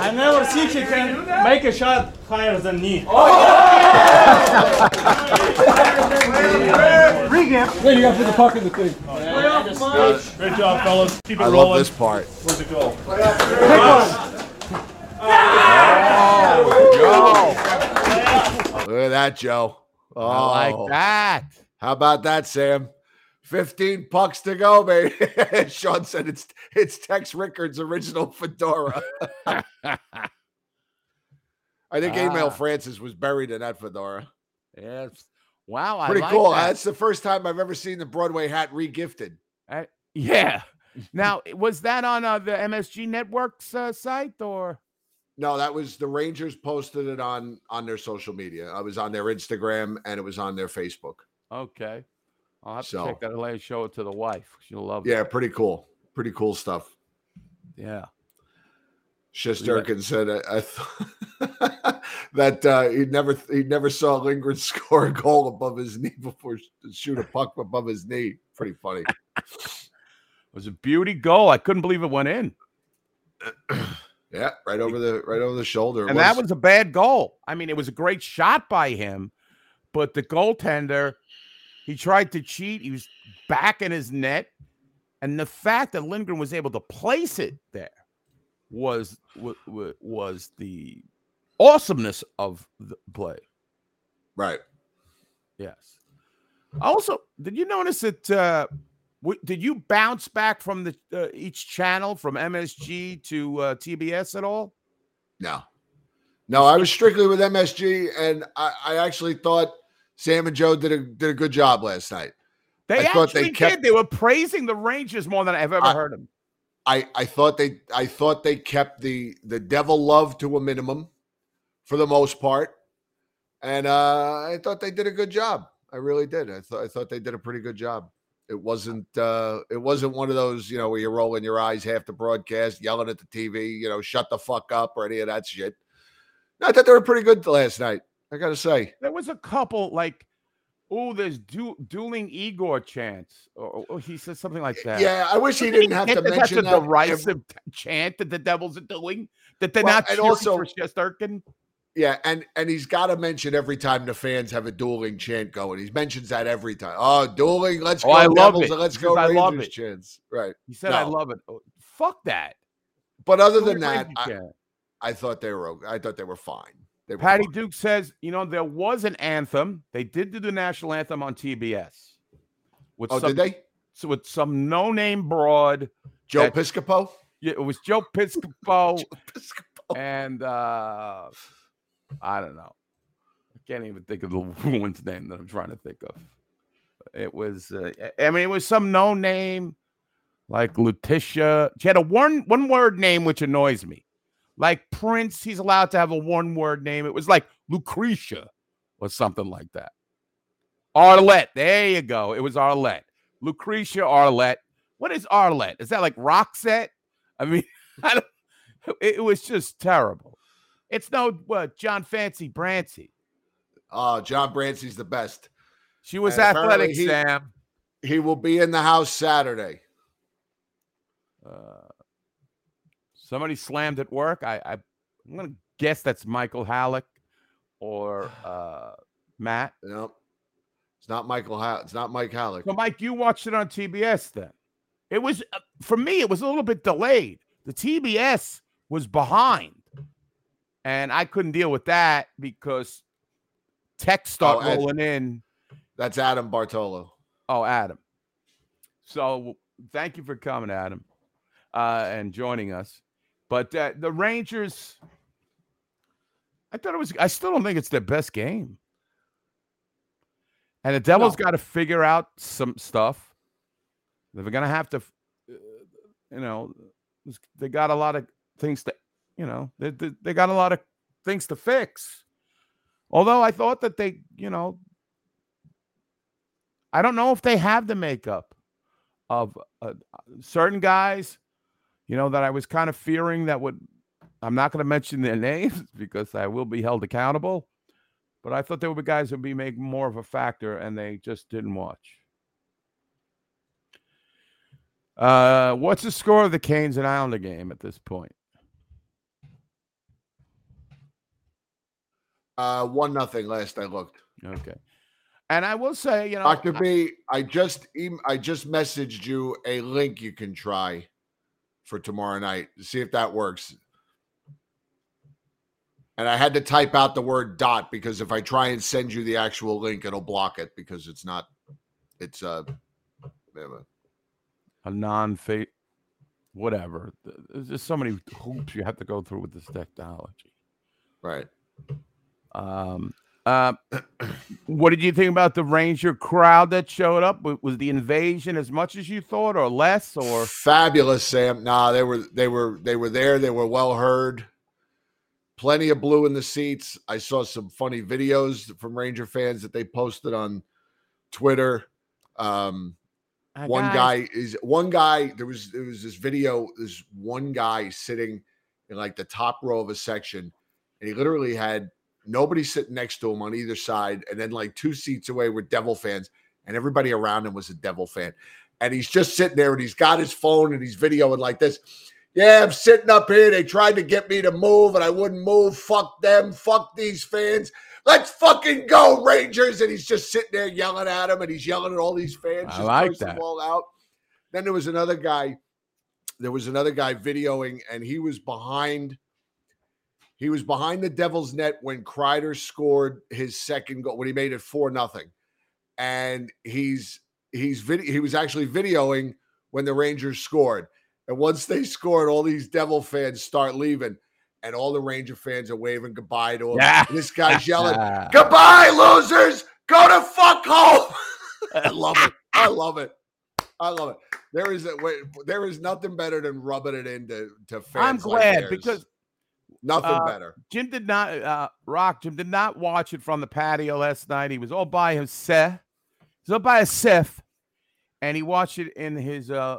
I never see he can make a shot higher than me. Yeah, you got to put the puck in the thing. Great job, fellas. Keep it I rolling. love this part. Where's it go? Look at that, Joe. Oh, I like that. How about that, Sam? 15 pucks to go, baby. Sean said it's it's Tex Rickard's original fedora. I think Ah. Emile Francis was buried in that fedora. Yes. Wow. I Pretty like cool. that. That's the first time I've ever seen the Broadway hat regifted. I- yeah. Now, was that on uh, the MSG Network's uh, site or? No, that was the Rangers posted it on on their social media. I was on their Instagram and it was on their Facebook. Okay. I'll have So- to check that out and show it to the wife. She'll love Yeah, it. Yeah, pretty cool. Pretty cool stuff. Yeah. Shesterkin said I, I th- that uh, he never he never saw Lindgren score a goal above his knee before shoot a puck above his knee. Pretty funny. It was a beauty goal. I couldn't believe it went in. Yeah, right over the right over the shoulder. It And that was a bad goal. I mean, it was a great shot by him, but the goaltender, he tried to cheat. He was back in his net. And the fact that Lindgren was able to place it there was wa- wa- was the awesomeness of the play. right. Yes. Also, did you notice that? Uh, w- did you bounce back from the uh, each channel from MSG to uh, TBS at all? No, no, I was strictly with MSG, and I, I actually thought Sam and Joe did a did a good job last night. They I thought they actually kept- did. They were praising the Rangers more than I've ever I- heard them. I I thought they I thought they kept the the devil love to a minimum for the most part, and uh, I thought they did a good job. I really did. I thought I thought they did a pretty good job. It wasn't uh, it wasn't one of those you know where you're rolling your eyes half the broadcast, yelling at the TV, you know, shut the fuck up or any of that shit. No, I thought they were pretty good last night. I gotta say. There was a couple like, oh, there's du- dueling Igor chants, or, or he says something like that. Yeah, I wish he didn't have to mention that's a that. derisive chant that the Devils are doing. That they're Well, not and also- for Shesterkin. Yeah, and and he's got to mention every time the fans have a dueling chant going. He mentions that every time. Oh, dueling, let's Oh, go I love Devils it. let's go "I love it." chants. Right. He said, "I love it." Oh, fuck that. But other than that, I. I thought they were. I thought they were fine. They Patty. Duke says, you know, there was an anthem. They did do the national anthem on TBS. With Oh, some, did they? So with some no-name broad. Joe that- Piscopo? Yeah, it was Joe Piscopo, Piscopo. and uh I don't know. I can't even think of the woman's name that I'm trying to think of. It was, uh, I mean, it was some no name like Letitia. She had a one one word name, which annoys me. Like Prince, he's allowed to have a one word name. It was like Lucretia or something like that. Arlette. There you go. It was Arlette. Lucretia Arlette. What is Arlette? Is that like Roxette? I mean, I don't, it, was just terrible. It's no John Fancy Brancy. Oh, John Brancy's the best. She was And athletic, he- Sam. He will be in the house Saturday. Uh, somebody slammed at work. I, I I'm gonna guess that's Michael Halleck. or uh, Matt. Nope. It's not Michael. Ha- it's not Mike Halleck. So, Mike, you watched it on TBS then. It was uh, for me. It was a little bit delayed. The TBS was behind, and I couldn't deal with that because texts start Oh, rolling in. That's Adam Bartolo. Oh, Adam. So thank you for coming, Adam, uh, and joining us. But uh, the Rangers, I thought it was. I still don't think it's their best game. And the Devils got to figure out some stuff. They're going to have to, you know, they got a lot of things to, you know, they, they, they got a lot of things to fix. Although I thought that they, you know, I don't know if they have the makeup of uh, certain guys, you know, that I was kind of fearing that would. I'm not going to mention their names because I will be held accountable. But I thought there would be guys who would be making more of a factor, and they just didn't watch. Uh, what's the score of the Canes and Islander game at this point? Uh, one nothing. Last I looked. Okay. And I will say, you know, Doctor I- B, I just I just messaged you a link you can try for tomorrow night. See if that works. And I had to type out the word dot because if I try and send you the actual link, it'll block it because it's not. It's whatever. a non-fate, whatever. There's just so many hoops you have to go through with this technology. Right. Um. Uh, what did you think about the Ranger crowd that showed up? Was the invasion as much as you thought, or less, or Fabulous, Sam. Nah, they were they were they were there. They were well heard. Plenty of blue in the seats. I saw some funny videos from Ranger fans that they posted on Twitter. Um, Uh, one guys- guy is one guy. There was there was this video. This one guy sitting in like the top row of a section, and he literally had nobody sitting next to him on either side, and then like two seats away were Devil fans, and everybody around him was a Devil fan. And he's just sitting there, and he's got his phone, and he's videoing like this. Yeah, I'm sitting up here. They tried to get me to move, and I wouldn't move. Fuck them. Fuck these fans. Let's fucking go, Rangers. And he's just sitting there yelling at him, and he's yelling at all these fans. I just like that. all out. Then there was another guy. There was another guy videoing, and he was behind. He was behind the Devil's net when Kreider scored his second goal when he made it four nothing, and he's he's video he was actually videoing when the Rangers scored. And once they scored, all these Devil fans start leaving, and all the Ranger fans are waving goodbye to him. Yeah. This guy's yelling, "Goodbye, losers! Go to fuck home!" I love it. I love it. I love it. There is a there is nothing better than rubbing it into to fans. I'm glad theirs. because nothing uh, better. Jim did not uh, rock. Jim did not watch it from the patio last night. He was all by himself. He was all by himself, and he watched it in his uh,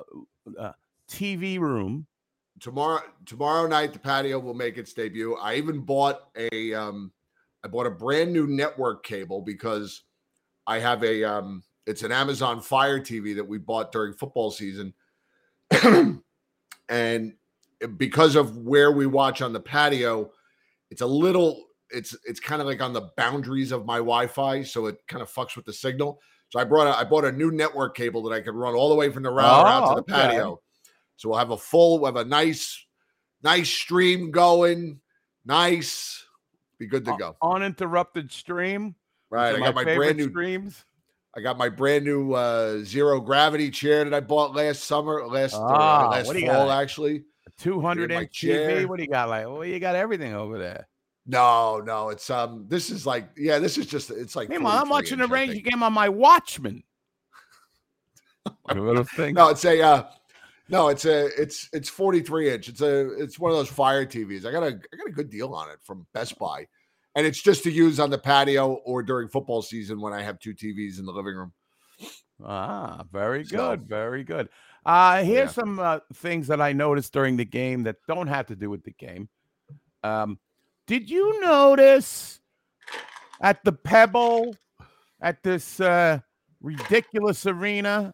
uh, TV room. tomorrow tomorrow night the patio will make its debut i even bought a um i bought a brand new network cable because i have a um it's an amazon fire tv that we bought during football season and because of where we watch on the patio it's a little it's it's kind of like on the boundaries of my wi-fi so it kind of fucks with the signal so i brought a, i bought a new network cable that i could run all the way from the router out Oh, to the okay. patio so we'll have a full, we'll have a nice, nice stream going. Nice. Be good to go. Uninterrupted stream. Right. I got my favorite brand new streams. I got my brand new uh zero gravity chair that I bought last summer, last uh, Ah, last what do you fall actually. 200 my inch TV. What do you got? Like, well, you got everything over there. No, no, it's um this is like yeah, this is just it's like Meanwhile, I'm watching the inch, I Ranger game on my Watchman. Little thing. No, it's a uh no, it's a it's it's 43 inch. It's a it's one of those fire TVs. I got a I got a good deal on it from Best Buy. And it's just to use on the patio or during football season when I have two TVs in the living room. Ah, very So- good, very good. Uh, here's Yeah. some uh, things that I noticed during the game that don't have to do with the game. Um, did you notice at the Pebble, at this uh, ridiculous arena,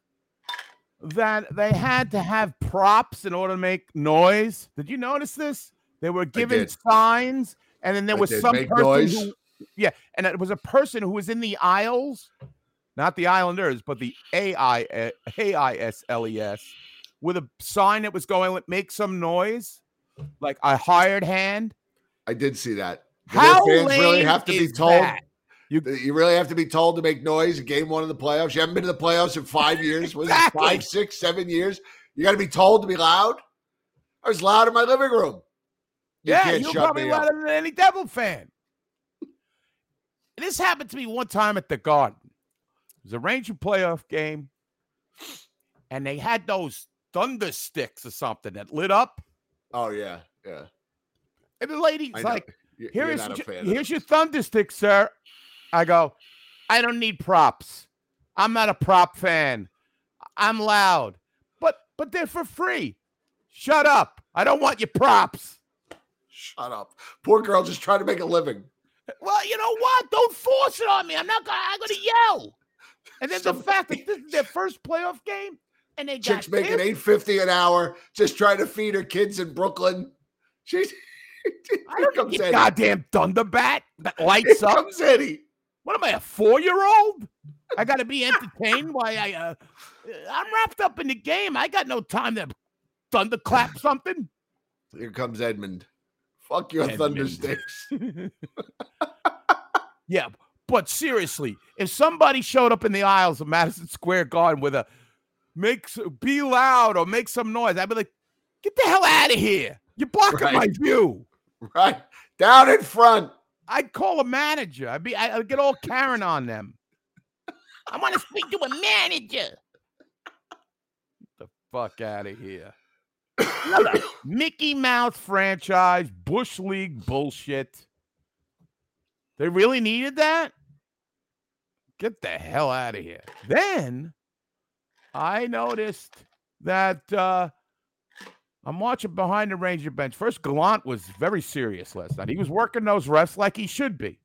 that they had to have props in order to make noise? Did you notice this? They were given signs, and then there I was did. some Make person noise. who Yeah, and it was a person who was in the aisles, not the Islanders, but the A I eh, A I S L E S, with a sign that was going with "Make some noise," like a hired hand. I did see that. Do How fans really have to be told? that? You, you really have to be told to make noise in game one of the playoffs. You haven't been to the playoffs in five years. Was Exactly. it five, six, seven years? You got to be told to be loud. I was loud in my living room. You yeah, can't you're shut probably me up. louder than any Devil fan. This happened to me one time at the Garden. It was a Ranger playoff game, and they had those thunder sticks or something that lit up. Oh yeah, yeah. And the lady's like, You- Here you're is not a ju- fan of here's your thunder stick, sir. I go, I don't need props. I'm not a prop fan. I'm loud, but but they're for free. Shut up. I don't want your props. Shut up. Poor girl just trying to make a living. Well, you know what? Don't force it on me. I'm not gonna. I'm gonna yell. And then the fact that this is their first playoff game, and they got Chick's making eight fifty an hour, just trying to feed her kids in Brooklyn. She's I here don't comes Eddie. goddamn Thunderbat that Here lights up. comes Eddie. What am I, a four-year-old? I got to be entertained Why I. Uh, I'm wrapped up in the game. I got no time to thunderclap something. Here comes Edmund. Fuck your thunder Edmund. sticks. Yeah, but seriously, if somebody showed up in the aisles of Madison Square Garden with a make be loud or make some noise, I'd be like, get the hell out of here. You're blocking my view. Right down in front. I'd call a manager. I'd be I'd get all Karen on them. I want to speak to a manager. Get the fuck out of here. Mickey Mouse franchise, Bush League bullshit. They really needed that? Get the hell out of here. Then I noticed that uh I'm watching behind the Ranger bench. First, Gallant was very serious last night. He was working those refs like he should be.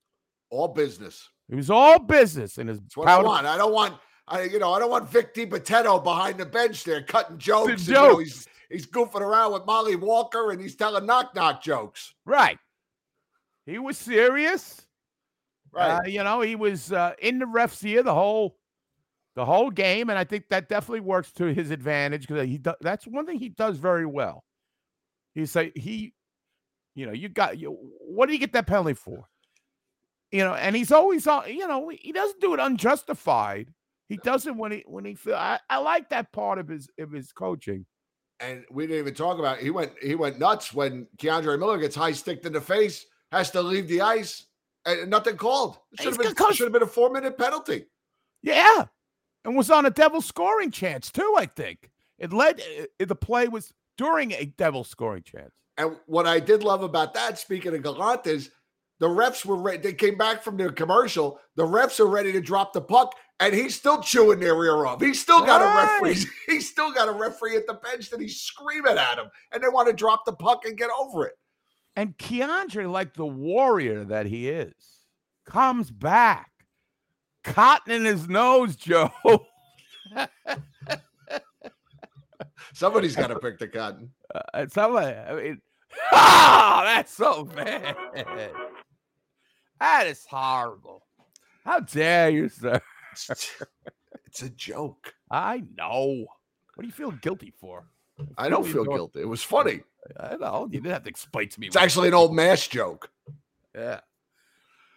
All business. It was all business in his That's what I powder- want. I don't want. I you know I don't want Vic DiPatetto behind the bench there cutting jokes. and, you know, he's he's goofing around with Molly Walker and he's telling knock knock jokes. Right. He was serious. Right. Uh, you know, he was uh, in the ref's ear the whole the whole game, and I think that definitely works to his advantage because he do, that's one thing he does very well. He say he, you know, you got you. What did he get that penalty for? You know, and he's always on. You know, he doesn't do it unjustified. He does it when he when he feel. I, I like that part of his of his coaching. and we didn't even talk about. It. He went he went nuts when K'Andre Miller gets high sticked in the face, has to leave the ice, and nothing called. It should have been should have been a four minute penalty. Yeah, and was on a devil scoring chance too. I think it led. uh, the play was during a devil scoring chance. And what I did love about that, speaking of Gallant, is the refs were ready. They came back from their commercial. The refs are ready to drop the puck, and he's still chewing their ear off. He's still got a referee. He's still got a referee at the bench that he's screaming at him, and they want to drop the puck and get over it. And K'Andre, like the warrior that he is, comes back, cotton in his nose, Joe. Somebody's got to pick the cotton. Uh, somebody, I mean, ah, that's so bad. That is horrible. How dare you, sir? It's a joke. I know. What do you feel guilty for? I don't feel guilty. It was funny. I know. You didn't have to explain to me. It's actually an old MASH joke. yeah.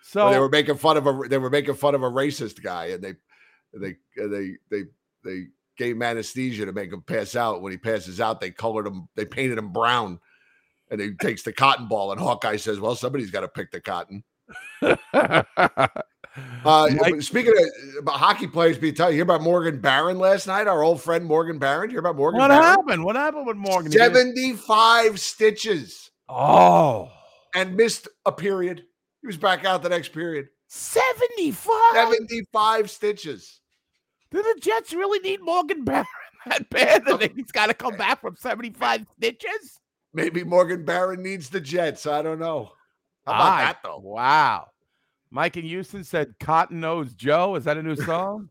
So they were making fun of a they were making fun of a racist guy, and they they they they they gave him anesthesia to make him pass out. When he passes out, they colored him, they painted him brown, and he takes the cotton ball. And Hawkeye says, "Well, somebody's got to pick the cotton." Uh, Mike- speaking of about hockey players being tight, you hear about Morgan Barron last night? Our old friend Morgan Barron. You hear about Morgan what Barron? happened? What happened with Morgan? Seventy-five stitches Oh, and missed a period. He was back out the next period. 75. 75 stitches. Do the Jets really need Morgan Barron that bad that he's got to come back from 75 stitches? Maybe Morgan Barron needs the Jets. I don't know. How about I- that though? Wow. Mike and Houston said Cotton Nose Joe. Is that a new song?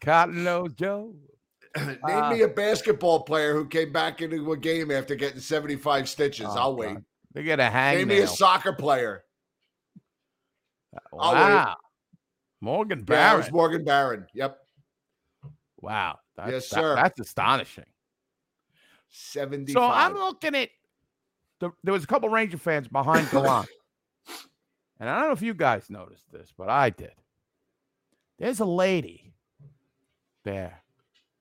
Cotton Nose Joe. Name Uh, me a basketball player who came back into a game after getting 75 stitches. Oh, I'll God. wait. They get a hang Name me a soccer player. I'll wait. Wow. Morgan Yeah, Barron. was Morgan Barron. Yep. wow. That's, Yes, that- sir. that's astonishing. 75. So I'm looking at the, there was a couple Ranger fans behind Gallant. And I don't know if you guys noticed this, but I did. There's a lady there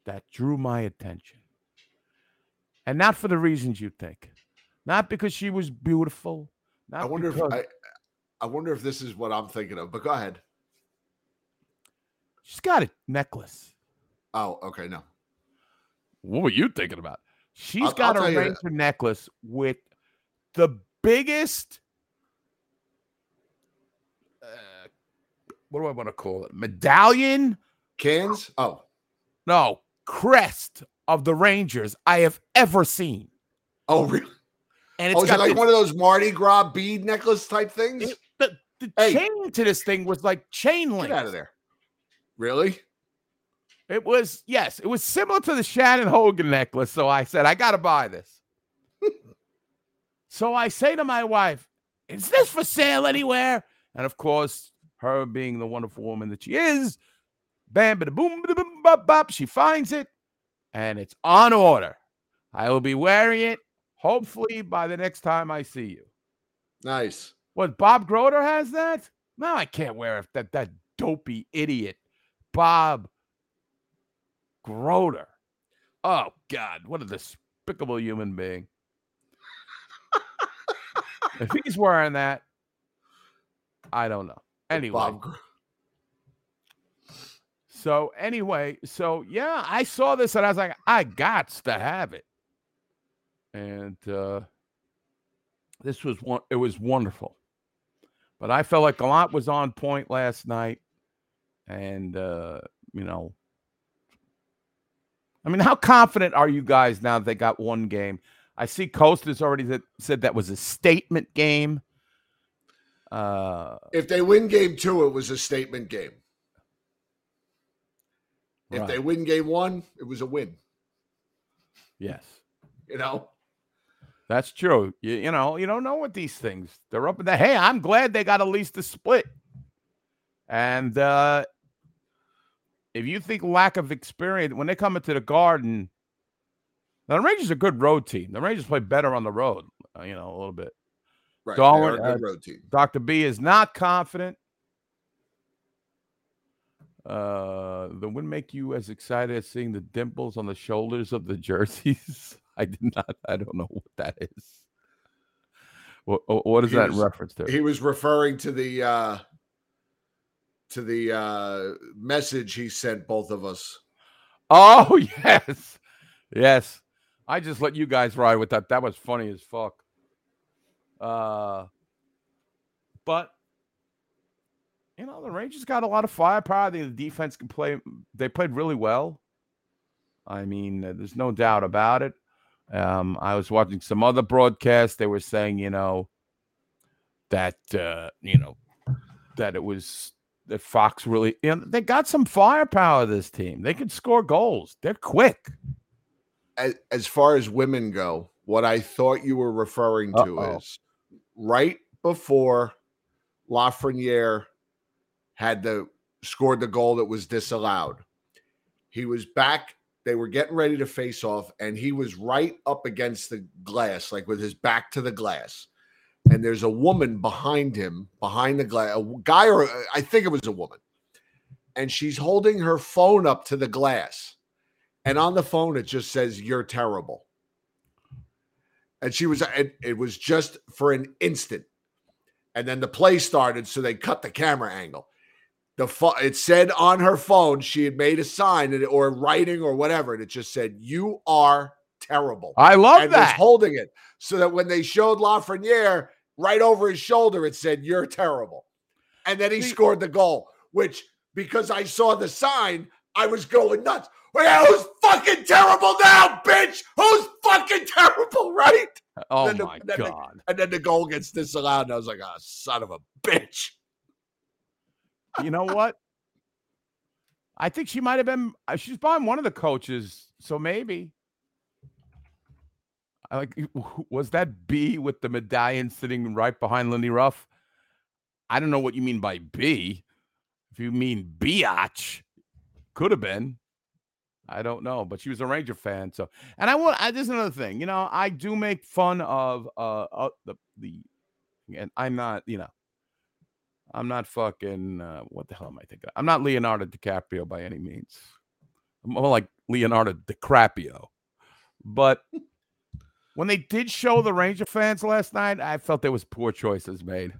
that drew my attention. And not for the reasons you think. Not because she was beautiful. Not I wonder if I, I wonder if this is what I'm thinking of, but go ahead. she's got a necklace. Oh, okay, no. What were you thinking about? She's I'll- got I'll a tell you- Ranger necklace with the biggest. What do I want to call it? Medallion? Cans? Oh, No, crest of the Rangers I have ever seen. oh, really? And it's Oh, is it got like this- one of those Mardi Gras bead necklace type things? it- the, the Hey. chain to this thing was like chain link. Get out of there. Really? It was yes, it was similar to the Shannon Hogan necklace. So I said, I gotta buy this. so I say to my wife, Is this for sale anywhere? And of course, her being the wonderful woman that she is, bam, bada boom, bada boom, bop, bop, she finds it and it's on order. I will be wearing it hopefully by the next time I see you. Nice. What Bob Groder has that? No, I can't wear it. That that dopey idiot, Bob Groder. Oh God, what a despicable human being. if he's wearing that, I don't know. Anyway, so anyway, so yeah, I saw this and I was like, I got to have it. And uh this was one it was wonderful. But I felt like Gallant was on point last night. And uh, you know, I mean, how confident are you guys now that they got one game? I see Coast has already that, said that was a statement game. Uh, If they win game two, it was a statement game. If they win game one, it was a win. yes. You know? That's true. You, you know, you don't know what these things. They're up in the hey, I'm glad they got at least a split. And uh if you think lack of experience when they come into the garden, now the Rangers are a good road team. The Rangers play better on the road, uh, you know, a little bit. Right. Darwin, they are a good uh, road team. Dr. B is not confident. Uh, the win make you as excited as seeing the dimples on the shoulders of the jerseys. I did not. I don't know what that is. What, what is He that was- reference to? He was referring to the uh to the uh message he sent both of us. Oh yes, yes. I just let you guys ride with that. That was funny as fuck. Uh, but you know the Rangers got a lot of firepower. The defense can play. They played really well. I mean, uh, there's no doubt about it. Um, I was watching some other broadcasts. They were saying, you know, that uh, you know that it was that Fox really, you know, they got some firepower. This team, they can score goals. They're quick. As, as far as women go, what I thought you were referring to Uh-oh. is right before Lafreniere had the scored the goal that was disallowed. He was back. They were getting ready to face off, and he was right up against the glass, like with his back to the glass. And there's a woman behind him, behind the glass, a guy, or I think it was a woman. And she's holding her phone up to the glass. And on the phone, it just says, You're terrible. And she was, it, it was just for an instant. And then the play started, so they cut the camera angle. The pho- it said on her phone she had made a sign or writing or whatever, and it just said, "You are terrible." I love and was that. holding it so that when they showed Lafreniere right over his shoulder, it said, "You're terrible," and then he scored the goal. Which, because I saw the sign, I was going nuts. Well, who's fucking terrible now, bitch? Who's fucking terrible, right? Oh the- my the- god! And then the goal gets disallowed, and I was like, "Ah, son of a bitch." you know what? I think she might have been. uh, She's behind one of the coaches, so maybe. I like. Was that B with the medallion sitting right behind Lindy Ruff? I don't know what you mean by B. If you mean biatch, could have been. I don't know, but she was a Ranger fan. So, and I want. I, there's another thing. You know, I do make fun of uh, uh the the, and I'm not. You know, I'm not fucking. Uh, what the hell am I thinking? I'm not Leonardo DiCaprio by any means. I'm more like Leonardo DiCaprio. But when they did show the Ranger fans last night, I felt there was poor choices made.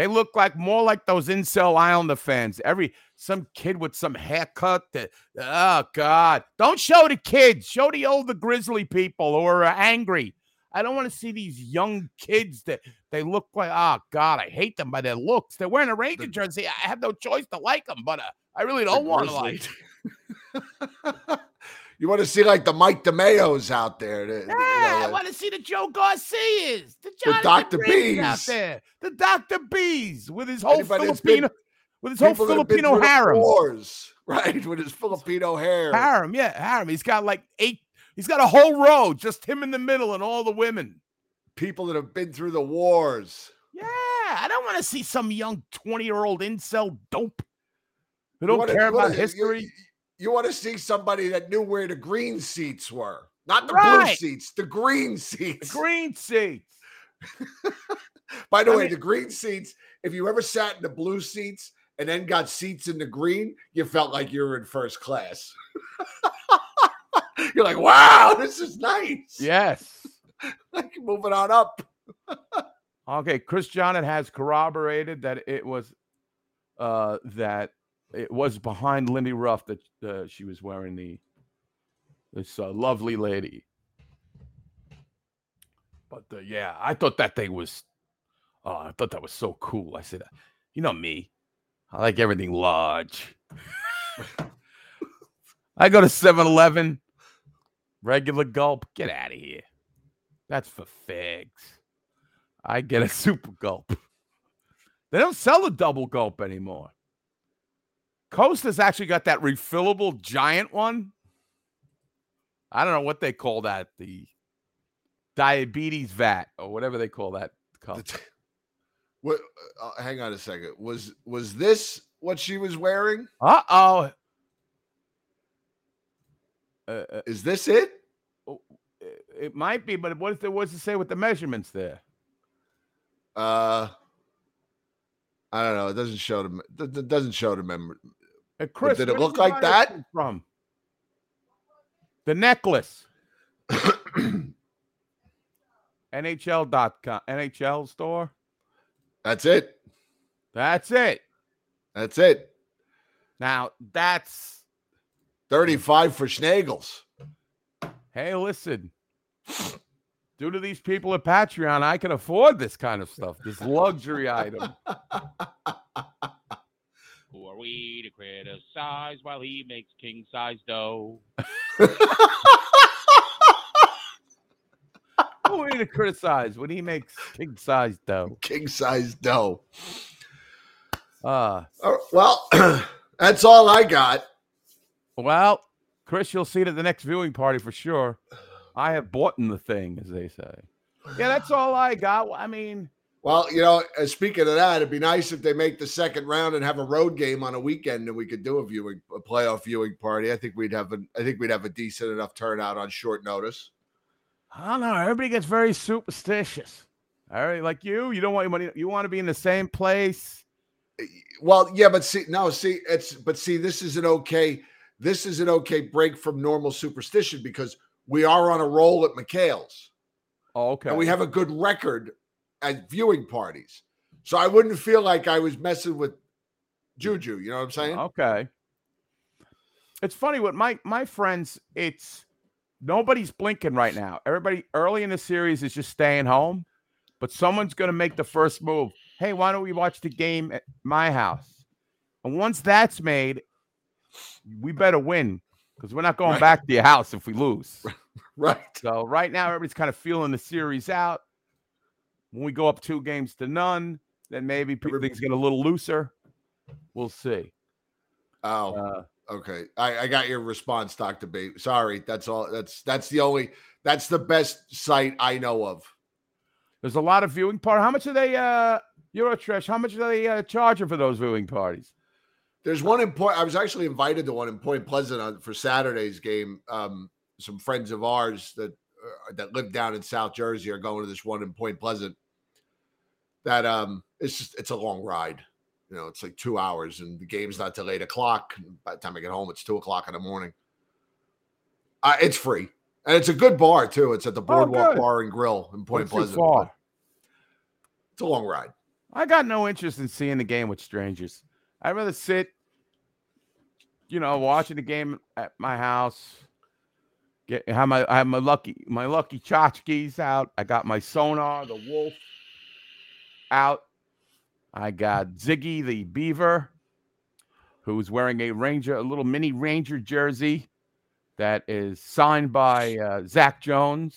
They look like more like those incel Islander fans. Every some kid with some haircut that oh god. Don't show the kids. Show the older grizzly people who are uh, angry. I don't want to see these young kids that they look like oh god, I hate them by their looks. They're wearing a Ranger jersey. I have no choice to like them, but uh, I really don't want to like. You want to see like the Mike DeMeos out there. the- the- you Yeah, know, I want to see the Joe Garcias, the Dr. Briggs out there, the Dr. B's with his whole Anybody that's been- Filipino, with his whole people that have been Filipino harem. Wars, right? With his Filipino hair. Harem, yeah, harem. He's got like eight. He's got a whole row, just him in the middle, and all the women. People that have been through the wars. Yeah, I don't want to see some young twenty-year-old incel dope who don't wanna- care you wanna- about you- history. You, want to see somebody that knew where the green seats were, not the blue seats, the green seats. Green seats. By the I way, mean- the green seats, if you ever sat in the blue seats and then got seats in the green, you felt like you were in first class. You're like, wow, this is nice. Yes. Like moving on up. Okay, Chris Johnson has corroborated that it was uh that it was behind Lindy Ruff that uh, she was wearing the this uh, lovely lady. But uh, yeah, I thought that thing was oh, I thought that was so cool. I said, you know me. I like everything large. I go to 7-Eleven, regular gulp. Get out of here. That's for fags. I get a super gulp. They don't sell a double gulp anymore. Costa's actually got that refillable giant one. I don't know what they call that, the diabetes vat or whatever they call that. What? Uh, hang on a second. Was was this what she was wearing? Uh oh. Uh, uh, Is this it? it- it might be, but what if there was to say with the measurements there? Uh, I don't know. It doesn't show them. It doesn't show the mem- Uh, Chris, did it look like that? From the necklace. NHL.com, NHL store. That's it. That's it. That's it. Now that's 35 for Schnagels. hey, listen. Due to these people at Patreon, I can afford this kind of stuff, this luxury item. Who are we to criticize while he makes king size dough? Who are you to criticize when he makes king size dough? King size dough. Uh, Uh, well, that's all I got. well, Chris, you'll see it at the next viewing party for sure. I have bought in the thing, as they say. Yeah, that's all I got. I mean, Well, you know, uh, speaking of that, it'd be nice if they make the second round and have a road game on a weekend, and we could do a viewing, a playoff viewing party. I think we'd have a, I think we'd have a decent enough turnout on short notice. I don't know. Everybody gets very superstitious. All right, like you, you don't want your money. You want to be in the same place. Well, yeah, but see, no, see, it's but see, this is an okay, this is an okay break from normal superstition because we are on a roll at McHale's. Oh, okay. And we have a good record at viewing parties. So I wouldn't feel like I was messing with Juju. You know what I'm saying? Okay. It's funny with my my friends. It's nobody's blinking right now. Everybody early in the series is just staying home, but someone's going to make the first move. Hey, why don't we watch the game at my house? And once that's made, we better win because we're not going Right. back to your house if we lose. Right. So right now, everybody's kind of feeling the series out. When we go up two games to none, then maybe pe- things get a little looser. We'll see. Oh, Uh, okay. I, I got your response, Doctor B. Sorry, that's all. That's that's the only. That's the best site I know of. There's a lot of viewing part. How much are they? Uh, Eurotrash, how much are they uh, charging for those viewing parties? There's one in Point. I was actually invited to one in Point Pleasant on, for Saturday's game. Um, some friends of ours that that live down in South Jersey are going to this one in Point Pleasant. That um, it's just it's a long ride. You know, it's like two hours, and the game's not till eight o'clock. By the time I get home, it's two o'clock in the morning. Uh, it's free, and it's a good bar too. It's at the Boardwalk Oh. Bar and Grill in Point What's Pleasant. It's a long ride. I got no interest in seeing the game with strangers. I'd rather sit, you know, watching the game at my house. Get have my I have my lucky my lucky tchotchkes out. I got my sonar, the wolf out. I got Ziggy the beaver, who's wearing a ranger, a little mini ranger jersey that is signed by uh, Zach Jones.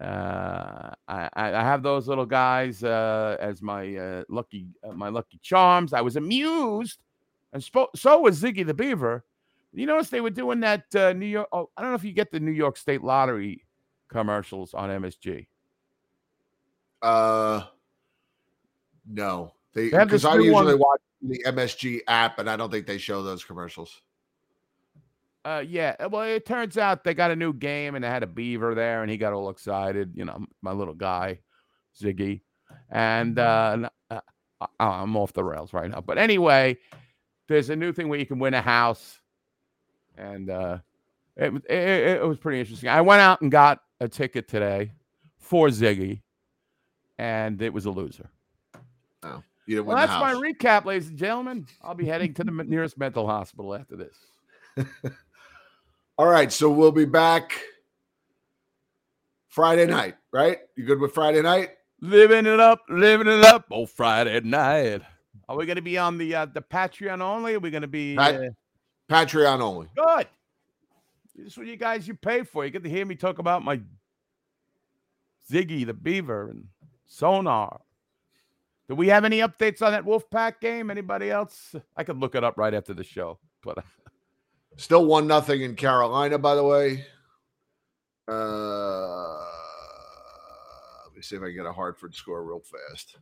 Uh, I, I have those little guys uh, as my uh, lucky uh, my lucky charms. I was amused, and spo- so was Ziggy the Beaver. You notice they were doing that uh, New York. Oh, I don't know if you get the New York State Lottery commercials on MSG. Uh, no, they because I usually one- watch the MSG app, and I don't think they show those commercials. Uh, yeah. uh, Well, it turns out they got a new game, and they had a beaver there, and he got all excited. You know, my little guy, Ziggy, and uh, n- uh, I- I'm off the rails right now. But anyway, there's a new thing where you can win a house, and uh, it, was- it it it was pretty interesting. I went out and got a ticket today for Ziggy, and it was a loser. Oh, you didn't Well, win that's my recap, ladies and gentlemen. I'll be heading to the nearest mental hospital after this. All right, so we'll be back Friday night, right? You good with Friday night? Living it up, living it up. Oh, Friday night. Are we going to be on the uh, the Patreon only? Are we going to be Pat- uh, Patreon only. good? This is what you guys you pay for. You get to hear me talk about my Ziggy the Beaver and Sonar. Do we have any updates on that Wolfpack game? Anybody else? I could look it up right after the show, but uh, Still one nothing in Carolina, by the way. Uh, let me see if I can get a Hartford score real fast.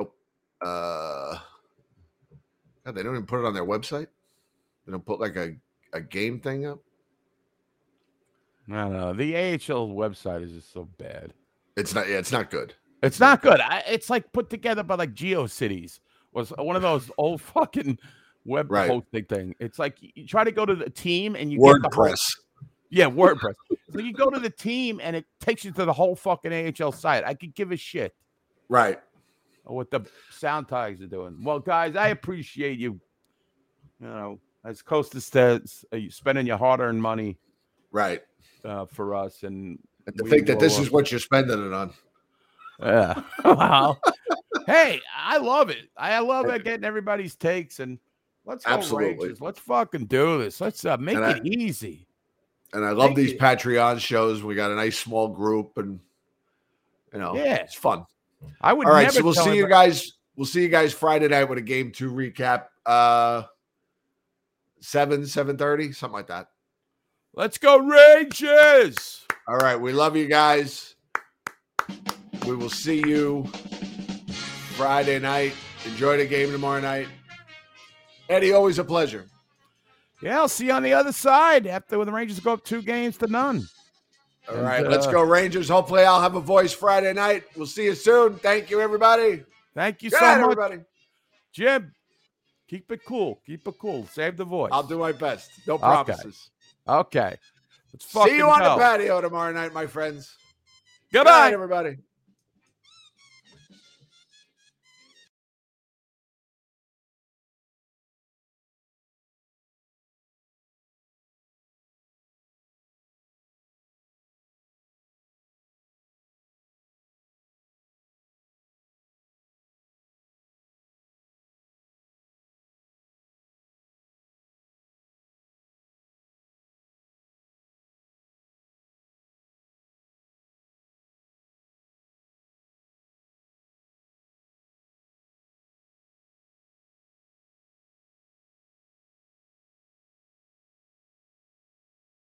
Oh, Uh, God, they don't even put it on their website. They don't put like a, a game thing up. No, don't. The AHL website is just so bad. It's not. Yeah, it's not good. It's not good. I, it's like put together by like GeoCities was one of those old fucking web Right. hosting thing. It's like you- try to go to the team and you get the WordPress. yeah, WordPress. so you go to the team and it takes you to the whole fucking AHL site. I could give a shit Right. What the Sound Tigers are doing. Well, guys, I appreciate you. You know, as Costa says, uh, you spending your hard-earned money Right. uh, for us, and And to think that this will, is what you're spending it on. Yeah. Wow. hey, I love it. I love it getting everybody's takes and let's go Absolutely. Rangers. Let's fucking do this. Let's uh, make it easy. And I love these. Patreon shows. We got a nice small group, and you know, Yeah. it's fun. I would All right, so we'll see you guys. We'll see you guys Friday night with a game two recap. Uh, seven, seven thirty, something like that. Let's go Rangers. All right, we love you guys. We will see you Friday night. Enjoy the game tomorrow night. Eddie, always a pleasure. Yeah, I'll see you on the other side after when the Rangers go up two games to none. All And, right, let's uh, go Rangers. Hopefully, I'll have a voice Friday night. We'll see you soon. Thank you, everybody. Thank you Good so night, much, everybody. Jim. Keep it cool. Keep it cool. Save the voice. I'll do my best. No promises. Okay. Let's See you on go. the patio tomorrow night, my friends. Good Goodbye. night, everybody.